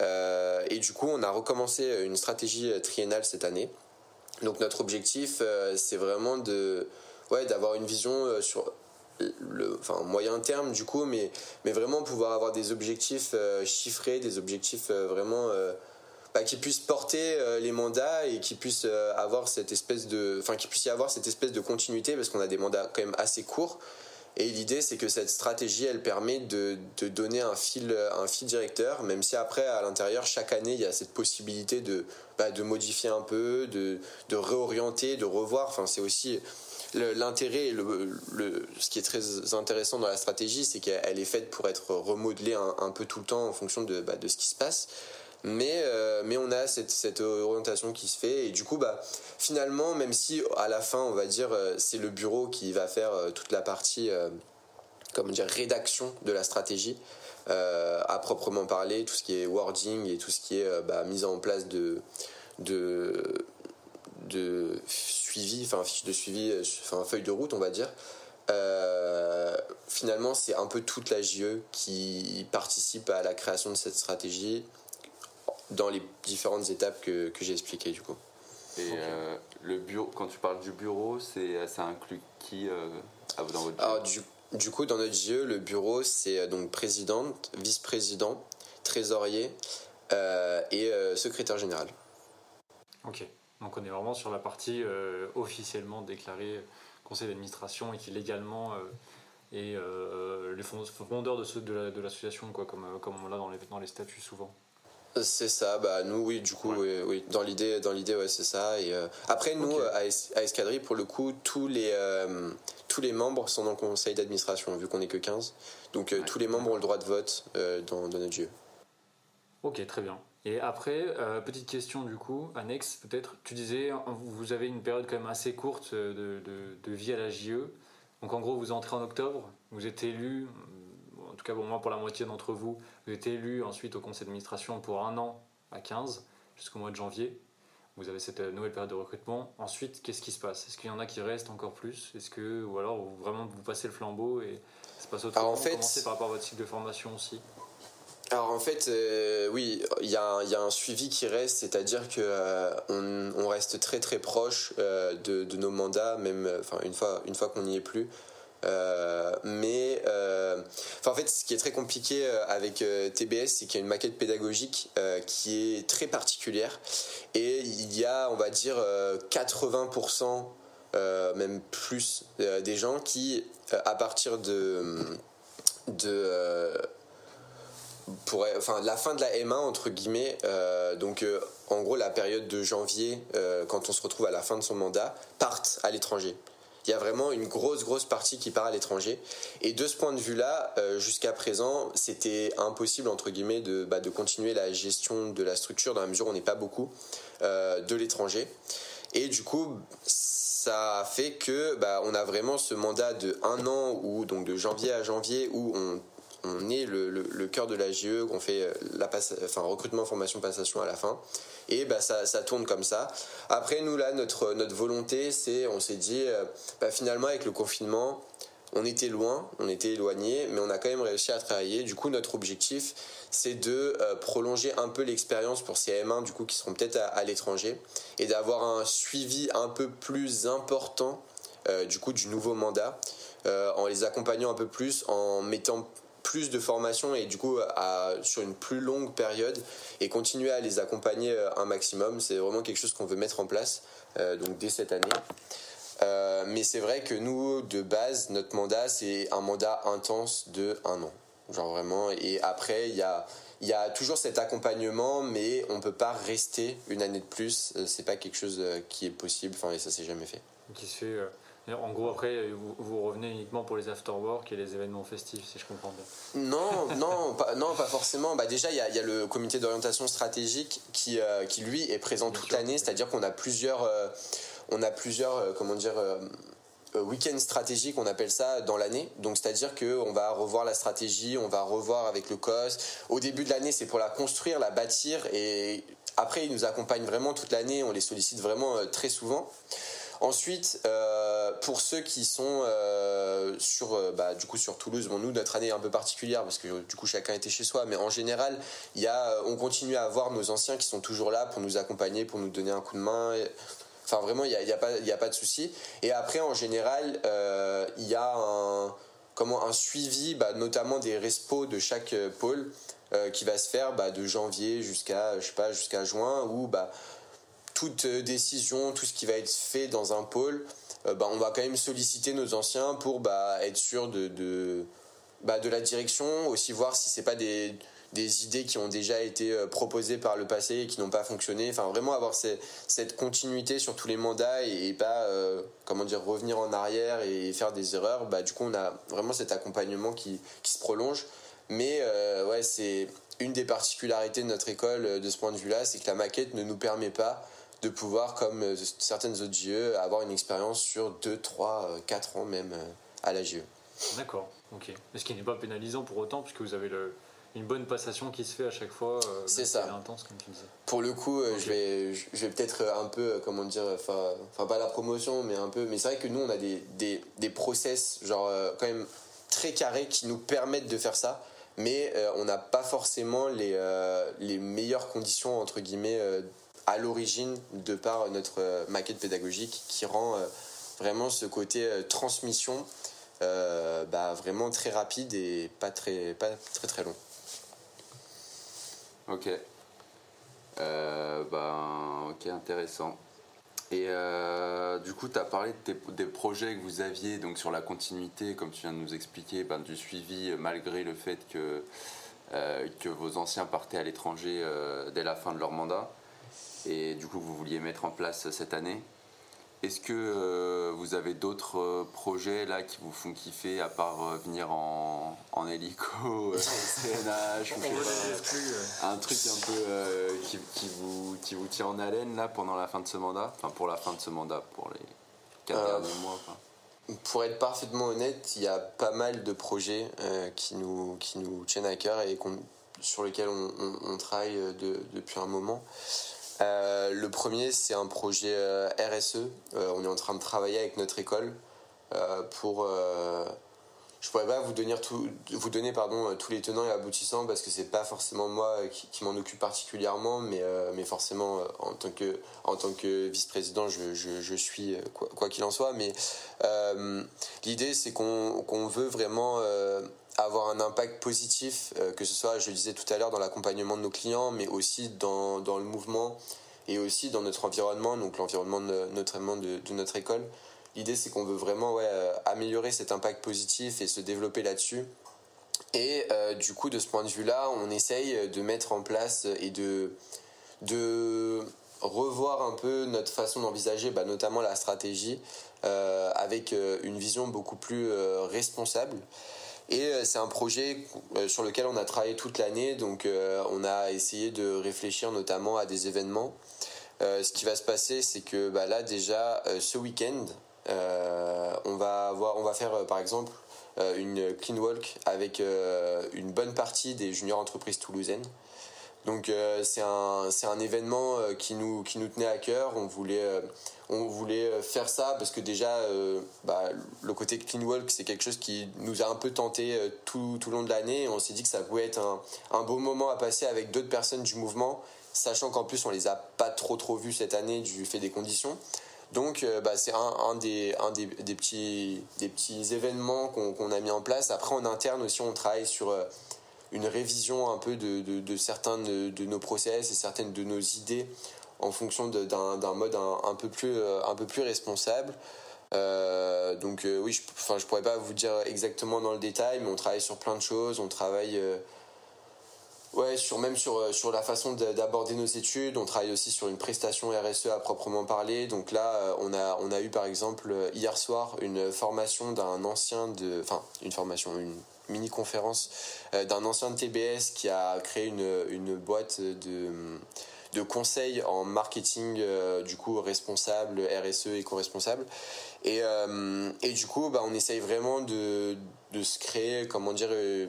et du coup, on a recommencé une stratégie triennale cette année. Donc notre objectif, c'est vraiment de ouais, d'avoir une vision euh, sur le enfin, moyen terme du coup, mais, mais vraiment pouvoir avoir des objectifs euh, chiffrés, des objectifs euh, vraiment bah, qui puissent porter les mandats et qui puissent avoir cette espèce de enfin qui puisse y avoir cette espèce de continuité parce qu'on a des mandats quand même assez courts. Et l'idée c'est que cette stratégie elle permet de, de, donner un fil un fil directeur même si après à l'intérieur chaque année il y a cette possibilité de bah, de modifier un peu de, de réorienter de revoir. Enfin c'est aussi l'intérêt le, ce qui est très intéressant dans la stratégie, c'est qu'elle est faite pour être remodelée un, peu tout le temps en fonction de, bah, ce qui se passe. Mais, euh, on a cette, orientation qui se fait et du coup bah finalement même si à la fin on va dire euh, c'est le bureau qui va faire euh, toute la partie comment dire rédaction de la stratégie à proprement parler tout ce qui est wording et tout ce qui est bah, mise en place de de suivi, enfin fiche de suivi, euh, enfin feuille de route on va dire. Euh, finalement, c'est un peu toute la JE qui participe à la création de cette stratégie dans les différentes étapes que, que j'ai expliquées du coup. Et euh, le bureau, quand tu parles du bureau, c'est ça inclut qui dans votre Alors, du, du, coup, dans notre JE, le bureau, c'est donc présidente, vice-président, trésorier, et secrétaire général. Ok, donc on est vraiment sur la partie officiellement déclarée conseil d'administration et qui légalement est les fondeurs de, de l'association, quoi, comme, comme on l'a dans les, dans les statuts souvent. C'est ça, bah nous oui, du coup oui, dans l'idée dans l'idée ouais, c'est ça et euh, après nous à, Escadrille pour le coup tous les euh, tous les membres sont dans le conseil d'administration vu qu'on est que 15. Donc euh, tous les membres ont le droit de vote dans, dans, notre jeu. OK, très bien. Et après petite question du coup annexe peut-être tu disais vous avez une période quand même assez courte de, de, de vie à la JE. Donc en gros vous entrez en octobre, vous êtes élu en tout cas pour moi pour la moitié d'entre vous, vous êtes élu ensuite au conseil d'administration pour un an à 15 jusqu'au mois de janvier. Vous avez cette euh, nouvelle période de recrutement. Ensuite, qu'est-ce qui se passe? Est-ce qu'il y en a qui restent encore plus? Est-ce que ou alors vraiment vous passez le flambeau et ça se passe autrement en fait, Commencez par rapport à votre cycle de formation aussi? Alors en fait, euh, oui, il y, a un suivi qui reste, c'est-à-dire que euh, on, reste très très proche de, de, nos mandats, même une fois qu'on n'y est plus. Euh, mais euh, en fait, ce qui est très compliqué euh, avec TBS, c'est qu'il y a une maquette pédagogique qui est très particulière et il y a, on va dire, 80%, même plus, des gens qui, à partir de pour, enfin, la fin de la M1 entre guillemets, donc en gros la période de janvier, quand on se retrouve à la fin de son mandat, partent à l'étranger. Il y a vraiment une grosse grosse partie qui part à l'étranger. Et de ce point de vue là euh, jusqu'à présent c'était impossible entre guillemets de, bah, de continuer la gestion de la structure dans la mesure où on n'est pas beaucoup euh, de l'étranger. Et du coup ça fait que bah, on a vraiment ce mandat de un an ou donc de janvier à janvier où on on est le, cœur de la GE, qu'on fait euh, recrutement, formation, passation à la fin. Et bah, ça, tourne comme ça. Après, nous, là, notre, notre volonté, c'est, on s'est dit, euh, bah, finalement, avec le confinement, on était loin, on était éloigné, mais on a quand même réussi à travailler. Du coup, notre objectif, c'est de euh, prolonger un peu l'expérience pour ces M1 du coup qui seront peut-être à, l'étranger et d'avoir un suivi un peu plus important du coup du nouveau mandat en les accompagnant un peu plus, en mettant plus de formation et du coup sur une plus longue période et continuer à les accompagner euh, un maximum. C'est vraiment quelque chose qu'on veut mettre en place euh, donc dès cette année. Euh, mais c'est vrai que nous, de base, notre mandat, c'est un mandat intense de un an. Genre vraiment. Et après, il y a, y a toujours cet accompagnement, mais on peut pas rester une année de plus. C'est pas quelque chose qui est possible. Enfin, et ça s'est jamais fait en gros, après, vous, revenez uniquement pour les afterwork et les événements festifs, si je comprends bien. Non, non, pas, non, pas forcément. Bah déjà, il y a, le comité d'orientation stratégique qui, euh, qui, lui, est présent toute l'année. C'est-à-dire qu'on a plusieurs, euh, on a plusieurs, euh, comment dire, week-ends stratégiques, on appelle ça, dans l'année. Donc, c'est-à-dire qu'on va revoir la stratégie, on va revoir avec le COS. Au début de l'année, c'est pour la construire, la bâtir. Et après, ils nous accompagnent vraiment toute l'année. On les sollicite vraiment très souvent. Ensuite, euh, pour ceux qui sont euh, sur, euh, bah, du coup, sur Toulouse, bon, nous, notre année est un peu particulière parce que du coup, chacun était chez soi, mais en général, y a, on continue à avoir nos anciens qui sont toujours là pour nous accompagner, pour nous donner un coup de main. Enfin, vraiment, il n'y a, y a, pas, a pas de souci. Et après, en général, il y a un, comment, un suivi, bah, notamment des respos de chaque pôle. qui va se faire bah, de janvier jusqu'à je juin où bah toute euh, décision, tout ce qui va être fait dans un pôle, euh, bah, on va quand même solliciter nos anciens pour bah, être sûr de, de, bah, de, la direction, aussi voir si c'est pas des, des, idées qui ont déjà été euh, proposées par le passé et qui n'ont pas fonctionné. Enfin, vraiment avoir cette continuité sur tous les mandats et, pas, comment dire, revenir en arrière et faire des erreurs. Bah, du coup, on a vraiment cet accompagnement qui, qui se prolonge. Mais ouais, c'est une des particularités de notre école de ce point de vue-là, c'est que la maquette ne nous permet pas de pouvoir, comme euh, certaines autres GE, avoir une expérience sur 2, 3, 4 ans même euh, à la GE. D'accord, ok. Mais ce qui n'est pas pénalisant pour autant, puisque vous avez le, une bonne passation qui se fait à chaque fois. Euh, c'est ça. intense, comme tu disais. Pour le coup, je vais, je vais peut-être un peu, comment dire, enfin, pas la promotion, mais un peu. Mais c'est vrai que nous, on a des, des, des process, genre, quand même très carrés qui nous permettent de faire ça. Mais on n'a pas forcément les, les meilleures conditions, entre guillemets, à l'origine de par notre euh, maquette pédagogique qui rend euh, vraiment ce côté euh, transmission bah, vraiment très rapide et pas très, pas très très long. Ok. ben, ok, intéressant. Et du coup, tu as parlé des projets que vous aviez donc sur la continuité, comme tu viens de nous expliquer, ben, du suivi malgré le fait que, que vos anciens partaient à l'étranger dès la fin de leur mandat. Et du coup, vous vouliez mettre en place cette année. Est-ce que euh, vous avez d'autres euh, projets là qui vous font kiffer à part euh, venir en, en hélico, CNH un truc un peu qui, qui, vous, qui vous tient en haleine là pendant la fin de ce mandat? Enfin pour la fin de ce mandat, pour les 4 derniers mois Pour être parfaitement honnête, il y a pas mal de projets qui, nous, qui nous tiennent à cœur et sur lesquels on, on, travaille de, depuis un moment. Euh, le premier, c'est un projet euh, RSE. Euh, on est en train de travailler avec notre école pour. Je pourrais pas vous donner, vous donner pardon, tous les tenants et aboutissants parce que c'est pas forcément moi qui, m'en occupe particulièrement, mais, mais forcément en tant que, en tant que vice-président, je, je, suis quoi qu'il en soit. Mais l'idée, c'est qu'on veut vraiment avoir un impact positif, euh, que ce soit, je le disais tout à l'heure, dans l'accompagnement de nos clients, mais aussi dans, dans, le mouvement et aussi dans notre environnement, donc l'environnement de, notre école. L'idée, c'est qu'on veut vraiment ouais, euh, améliorer cet impact positif et se développer là-dessus. Et euh, du coup, de ce point de vue-là, on essaye de mettre en place et de, de revoir un peu notre façon d'envisager, bah, notamment la stratégie, avec une vision beaucoup plus responsable. Et euh, c'est un projet euh, sur lequel on a travaillé toute l'année, donc euh, on a essayé de réfléchir notamment à des événements. ce qui va se passer, c'est que bah, là déjà, ce week-end, on, va avoir, on va faire par exemple une clean walk avec une bonne partie des juniors entreprises toulousaines. Donc c'est un, un événement qui, nous, qui nous tenait à cœur. On voulait on voulait euh, faire ça parce que déjà euh, bah, le côté clean walk c'est quelque chose qui nous a un peu tenté euh, tout, tout, le long de l'année on s'est dit que ça pouvait être un, un, beau moment à passer avec d'autres personnes du mouvement sachant qu'en plus on les a pas trop trop vus cette année du fait des conditions donc bah, c'est un, des, petits, événements qu'on a mis en place après en interne aussi on travaille sur une révision un peu de, certains de, nos process et certaines de nos idées en fonction d'un mode un, peu plus, euh, un peu plus responsable. Euh, donc euh, oui, je, enfin, je pourrais pas vous dire exactement dans le détail, mais on travaille sur plein de choses. On travaille ouais, sur, même sur, sur la façon d'aborder nos études. On travaille aussi sur une prestation RSE à proprement parler. Donc là, on a, on a eu par exemple hier soir une formation d'un ancien de... Enfin, une formation, une mini-conférence d'un ancien de TBS qui a créé une, une boîte de de conseils en marketing euh, du coup responsable, RSE, éco-responsable. Et, euh, et du coup, bah, on essaye vraiment de, de se créer, comment dire, euh,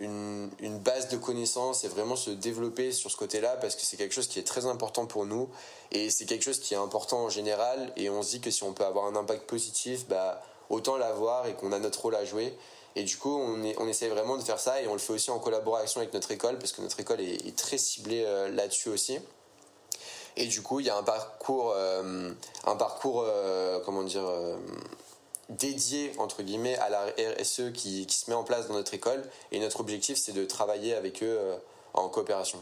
une, une, base de connaissances et vraiment se développer sur ce côté-là parce que c'est quelque chose qui est très important pour nous et c'est quelque chose qui est important en général et on se dit que si on peut avoir un impact positif, bah, autant l'avoir et qu'on a notre rôle à jouer. Et du coup, on, est, on essaye vraiment de faire ça et on le fait aussi en collaboration avec notre école parce que notre école est, très ciblée là-dessus aussi. Et du coup, il y a un parcours, euh, un parcours euh, comment dire, euh, dédié entre guillemets à la RSE qui, qui, se met en place dans notre école. Et notre objectif, c'est de travailler avec eux en coopération.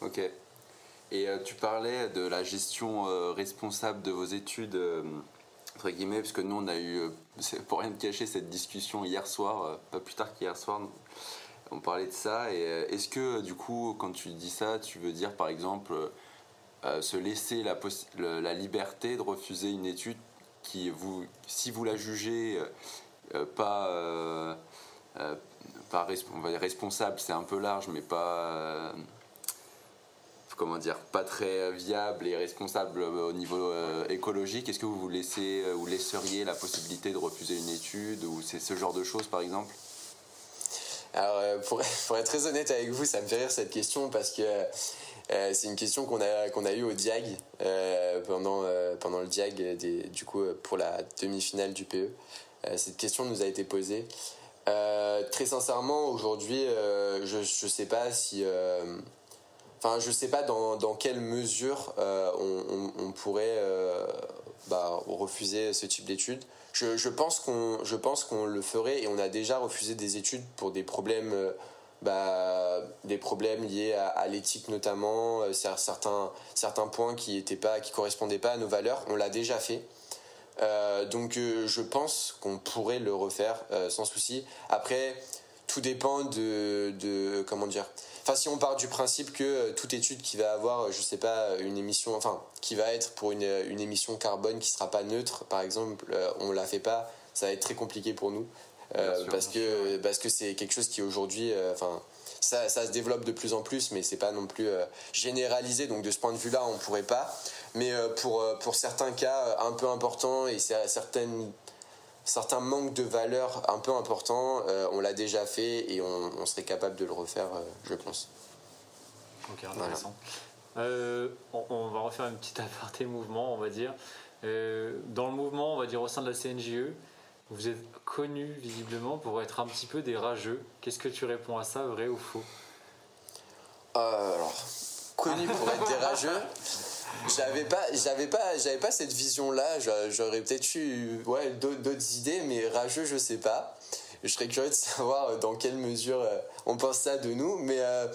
Ok. Et tu parlais de la gestion responsable de vos études entre guillemets, parce que nous on a eu, pour rien te cacher, cette discussion hier soir, pas plus tard qu'hier soir, on parlait de ça. Et est-ce que du coup, quand tu dis ça, tu veux dire par exemple euh, se laisser la, la, liberté de refuser une étude qui, si vous la jugez euh, euh, pas, dire responsable, c'est un peu large, mais pas comment dire, pas très viable et responsable au niveau écologique, est-ce que vous vous laissez ou laisseriez la possibilité de refuser une étude ou c'est ce genre de choses par exemple? Alors pour, pour, être très honnête avec vous, ça me fait rire cette question parce que euh, c'est une question qu'on a, qu'on a eue au Diag euh, pendant, euh, pendant le Diag du coup, pour la demi-finale du PE. cette question nous a été posée. très sincèrement, aujourd'hui, je ne sais pas si. Enfin, je sais pas dans, dans quelle mesure on, on, pourrait bah, refuser ce type d'études. Je, je, pense qu'on, je pense qu'on le ferait et on a déjà refusé des études pour des problèmes bah, des problèmes liés à, l'éthique notamment, certains, certains points qui étaient pas, qui correspondaient pas à nos valeurs. On l'a déjà fait. donc je pense qu'on pourrait le refaire sans souci. Après, tout dépend de, de comment dire Enfin, si on part du principe que euh, toute étude qui va avoir, euh, je sais pas, une émission, enfin, qui va être pour une, une émission carbone qui sera pas neutre, par exemple, euh, on la fait pas, ça va être très compliqué pour nous. Parce, que, parce que c'est quelque chose qui aujourd'hui, enfin, ça, ça, se développe de plus en plus, mais c'est pas non plus généralisé. Donc de ce point de vue-là, on pourrait pas. Mais pour, pour certains cas un peu importants et certaines certains manques de valeur un peu importants, euh, on l'a déjà fait et on, serait capable de le refaire, euh, je pense. Ok, intéressant. Euh, on, va refaire une petite aparté mouvement, on va dire. dans le mouvement, on va dire au sein de la CNJE, vous êtes connu visiblement pour être un petit peu des rageux. Qu'est-ce que tu réponds à ça, vrai ou faux? Alors, connu pour être des rageux j'avais pas j'avais pas j'avais pas cette vision là j'aurais peut-être eu ouais d'autres idées mais rageux je sais pas. Je serais curieux de savoir dans quelle mesure euh, on pense ça de nous mais euh,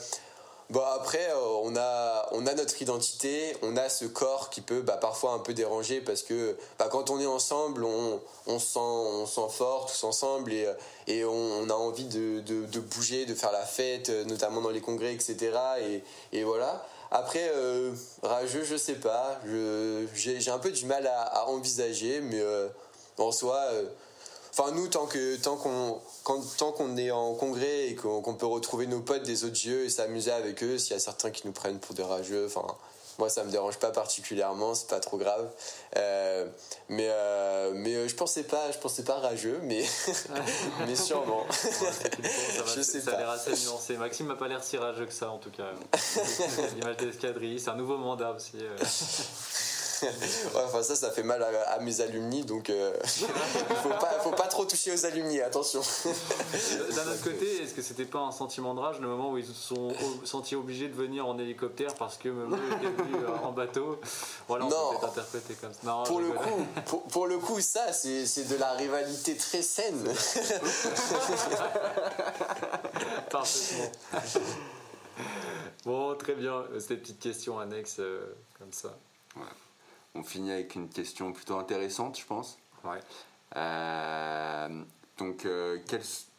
bon après euh, on a on a notre identité on a ce corps qui peut bah, parfois un peu déranger parce que bah, quand on est ensemble on, on sent on sent fort tous ensemble et, et on, a envie de, de, bouger de faire la fête notamment dans les congrès etc et, et voilà après, euh, rageux, je sais pas. J'ai un peu du mal à, envisager, mais euh, en soi, euh, enfin nous, tant que tant qu'on tant qu'on est en congrès et qu'on peut retrouver nos potes des autres jeux et s'amuser avec eux, s'il y a certains qui nous prennent pour des rageux, enfin moi, ça me dérange pas particulièrement, c'est pas trop grave. Euh, mais euh, mais euh, je pensais pas, je pensais pas rageux, mais mais sûrement. je sais ça pas. a l'air assez nuancé. Maxime m'a pas l'air si rageux que ça, en tout cas. L'image d'escadrille, c'est un nouveau mandat aussi. ouais, enfin ça, ça fait mal à, mes alumni, donc euh, il faut pas, faut pas trop toucher aux alumni, attention. D'un autre côté, est-ce que c'était pas un sentiment de rage le moment où ils se sont sentis obligés de venir en hélicoptère parce que même était venu euh, en bateau? Voilà, on non. peut interpréter comme ça. Non, pour, le coup, pour, pour, le coup, ça, c'est de la rivalité très saine. Parfaitement. Bon, très bien. C'était une petite question annexe euh, comme ça. On finit avec une question plutôt intéressante, je pense. Ouais. Euh, donc, euh,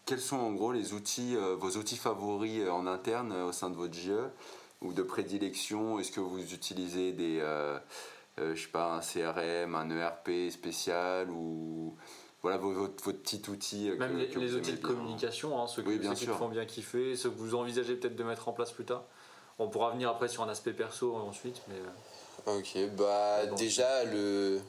quels, sont en gros les outils, euh, vos outils favoris en interne au sein de votre GE ou de prédilection? Est-ce que vous utilisez des, je sais pas, un CRM, un ERP spécial ou voilà votre, votre, petit outil. Même les, outils de communication, hein, ceux, que, bien font bien kiffer, ceux que vous envisagez peut-être de mettre en place plus tard. On pourra venir après sur un aspect perso ensuite, mais. Ok, bah déjà le,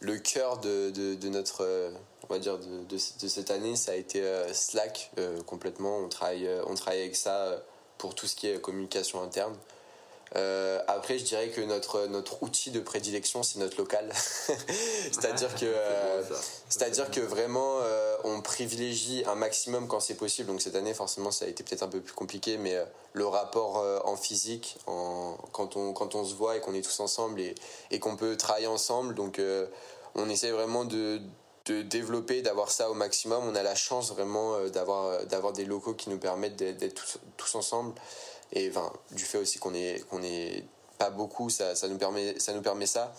le cœur de, de, notre, euh, on va dire de, de, cette année, ça a été euh, Slack euh, complètement. On travaille, on travaille avec ça pour tout ce qui est communication interne. Euh, après, je dirais que notre, notre outil de prédilection, c'est notre local. c'est-à-dire que, euh, c'est-à-dire que vraiment, euh, on privilégie un maximum quand c'est possible. Donc cette année, forcément, ça a été peut-être un peu plus compliqué, mais le rapport en physique, en, quand, on, quand on se voit et qu'on est tous ensemble et, et qu'on peut travailler ensemble, donc on essaie vraiment de, de développer, d'avoir ça au maximum. On a la chance vraiment d'avoir, d'avoir des locaux qui nous permettent d'être tous, tous ensemble et du fait aussi qu'on est, qu'on est pas beaucoup, ça, ça, nous permet, ça nous permet ça.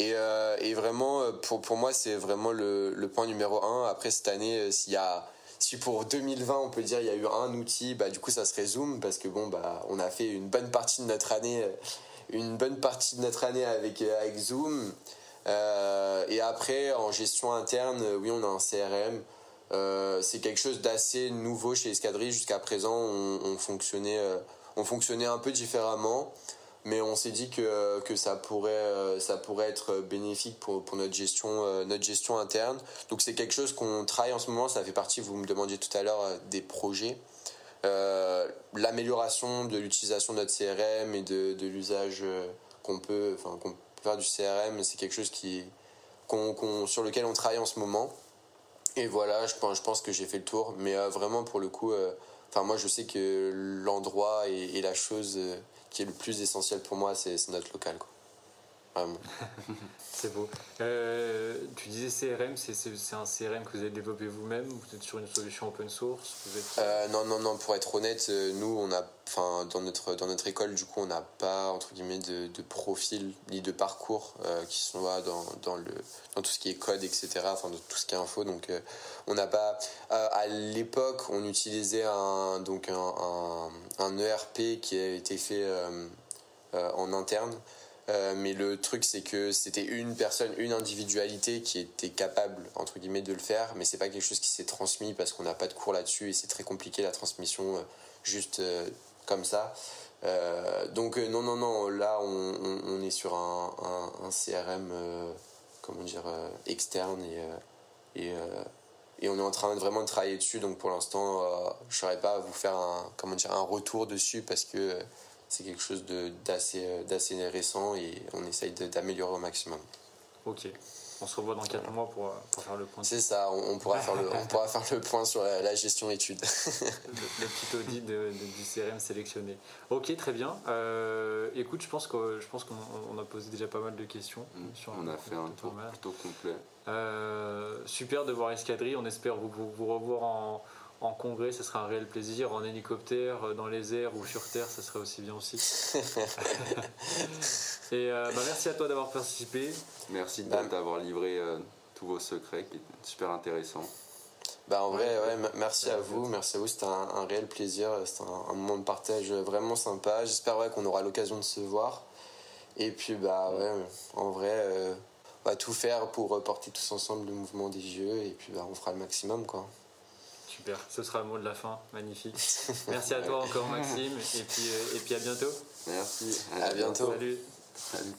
Et, euh, et vraiment, pour, pour moi, c'est vraiment le, le, point numéro un. Après, cette année, euh, s'il y a, si pour 2020, on peut dire, il y a eu un outil, bah, du coup, ça serait Zoom, parce que bon, bah, on a fait une bonne partie de notre année, euh, une bonne partie de notre année avec, avec Zoom. Euh, et après, en gestion interne, oui, on a un CRM. Euh, c'est quelque chose d'assez nouveau chez Escadrille. Jusqu'à présent, on fonctionnait on fonctionnait un peu différemment, mais on s'est dit que, que ça, pourrait, euh, ça pourrait être bénéfique pour, pour notre, gestion, euh, notre gestion interne. Donc c'est quelque chose qu'on travaille en ce moment, ça fait partie, vous me demandiez tout à l'heure, euh, des projets. L'amélioration de l'utilisation de notre CRM et de, de l'usage qu'on peut, enfin, faire du CRM, c'est quelque chose qui, sur lequel on travaille en ce moment. Et voilà, je pense, je pense que j'ai fait le tour, mais vraiment pour le coup Enfin, moi, je sais que l'endroit et, la chose euh, qui est le plus essentiel pour moi, c'est notre local. c'est beau. Euh, tu disais CRM, c'est un CRM que vous avez développé vous-même Vous êtes sur une solution open source vous êtes... euh, Non, non, non, pour être honnête, euh, nous, on a, enfin, dans notre, dans notre école, du coup, on n'a pas, entre guillemets, de, de, profil ni de parcours euh, qui sont là dans, dans, le, dans tout ce qui est code, etc., enfin, dans tout ce qui est info. Donc, on n'a pas. À l'époque, on utilisait un, donc un, un, un, ERP qui a été fait en interne. Euh, mais le truc, c'est que c'était une personne, une individualité qui était capable, entre guillemets, de le faire, mais c'est pas quelque chose qui s'est transmis parce qu'on n'a pas de cours là-dessus et c'est très compliqué la transmission euh, juste euh, comme ça. donc, non, non, non, là, on, est sur un, CRM, comment dire, externe et, et, on est en train de vraiment de travailler dessus. Donc, pour l'instant, je ne saurais pas vous faire comment dire, un retour dessus parce que c'est quelque chose d'assez d'assez récent et on essaye d'améliorer au maximum. Ok. On se revoit dans 4 mois pour, pour faire le point. C'est ça, on, on, pourra faire le, on pourra faire le point sur la, la gestion études. le, le, petit audit de, de, du CRM sélectionné. Ok, très bien. Euh, écoute, je pense qu'on qu a posé déjà pas mal de questions. Mmh, sur on a fait un tour plutôt complet. Euh, super de voir Escadrille. On espère vous, vous, vous revoir en, en congrès, ce sera un réel plaisir. En hélicoptère, euh, dans les airs ou sur terre, ça serait aussi bien aussi. Et euh, bah, merci à toi d'avoir participé. Merci d'avoir livré euh, tous vos secrets, qui étaient super intéressants. Bah en vrai, ouais, merci à vous, merci à vous, c'était un, un, réel plaisir, c'était un, un, moment de partage vraiment sympa. J'espère ouais, qu'on aura l'occasion de se voir. Et puis bah ouais, en vrai, euh, on va tout faire pour porter tous ensemble le mouvement des jeux et puis bah, on fera le maximum quoi. Super, ce sera le mot de la fin, magnifique. Merci à toi encore Maxime, et puis, euh, et puis à bientôt. Merci, à, à bientôt. Salut. Salut.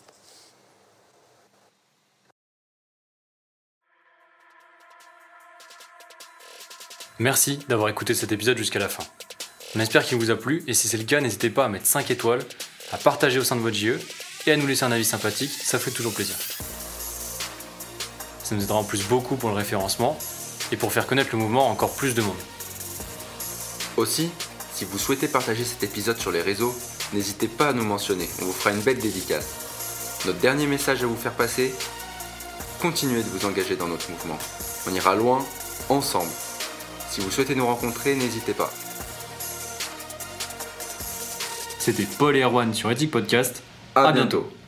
Merci d'avoir écouté cet épisode jusqu'à la fin. On espère qu'il vous a plu, et si c'est le cas, n'hésitez pas à mettre 5 étoiles, à partager au sein de votre JE, et à nous laisser un avis sympathique, ça fait toujours plaisir. Ça nous aidera en plus beaucoup pour le référencement, et pour faire connaître le mouvement à encore plus de monde. Aussi, si vous souhaitez partager cet épisode sur les réseaux, n'hésitez pas à nous mentionner, on vous fera une belle dédicace. Notre dernier message à vous faire passer, continuez de vous engager dans notre mouvement. On ira loin, ensemble. Si vous souhaitez nous rencontrer, n'hésitez pas. C'était Paul et Erwan sur Ethic Podcast. À, à bientôt. bientôt.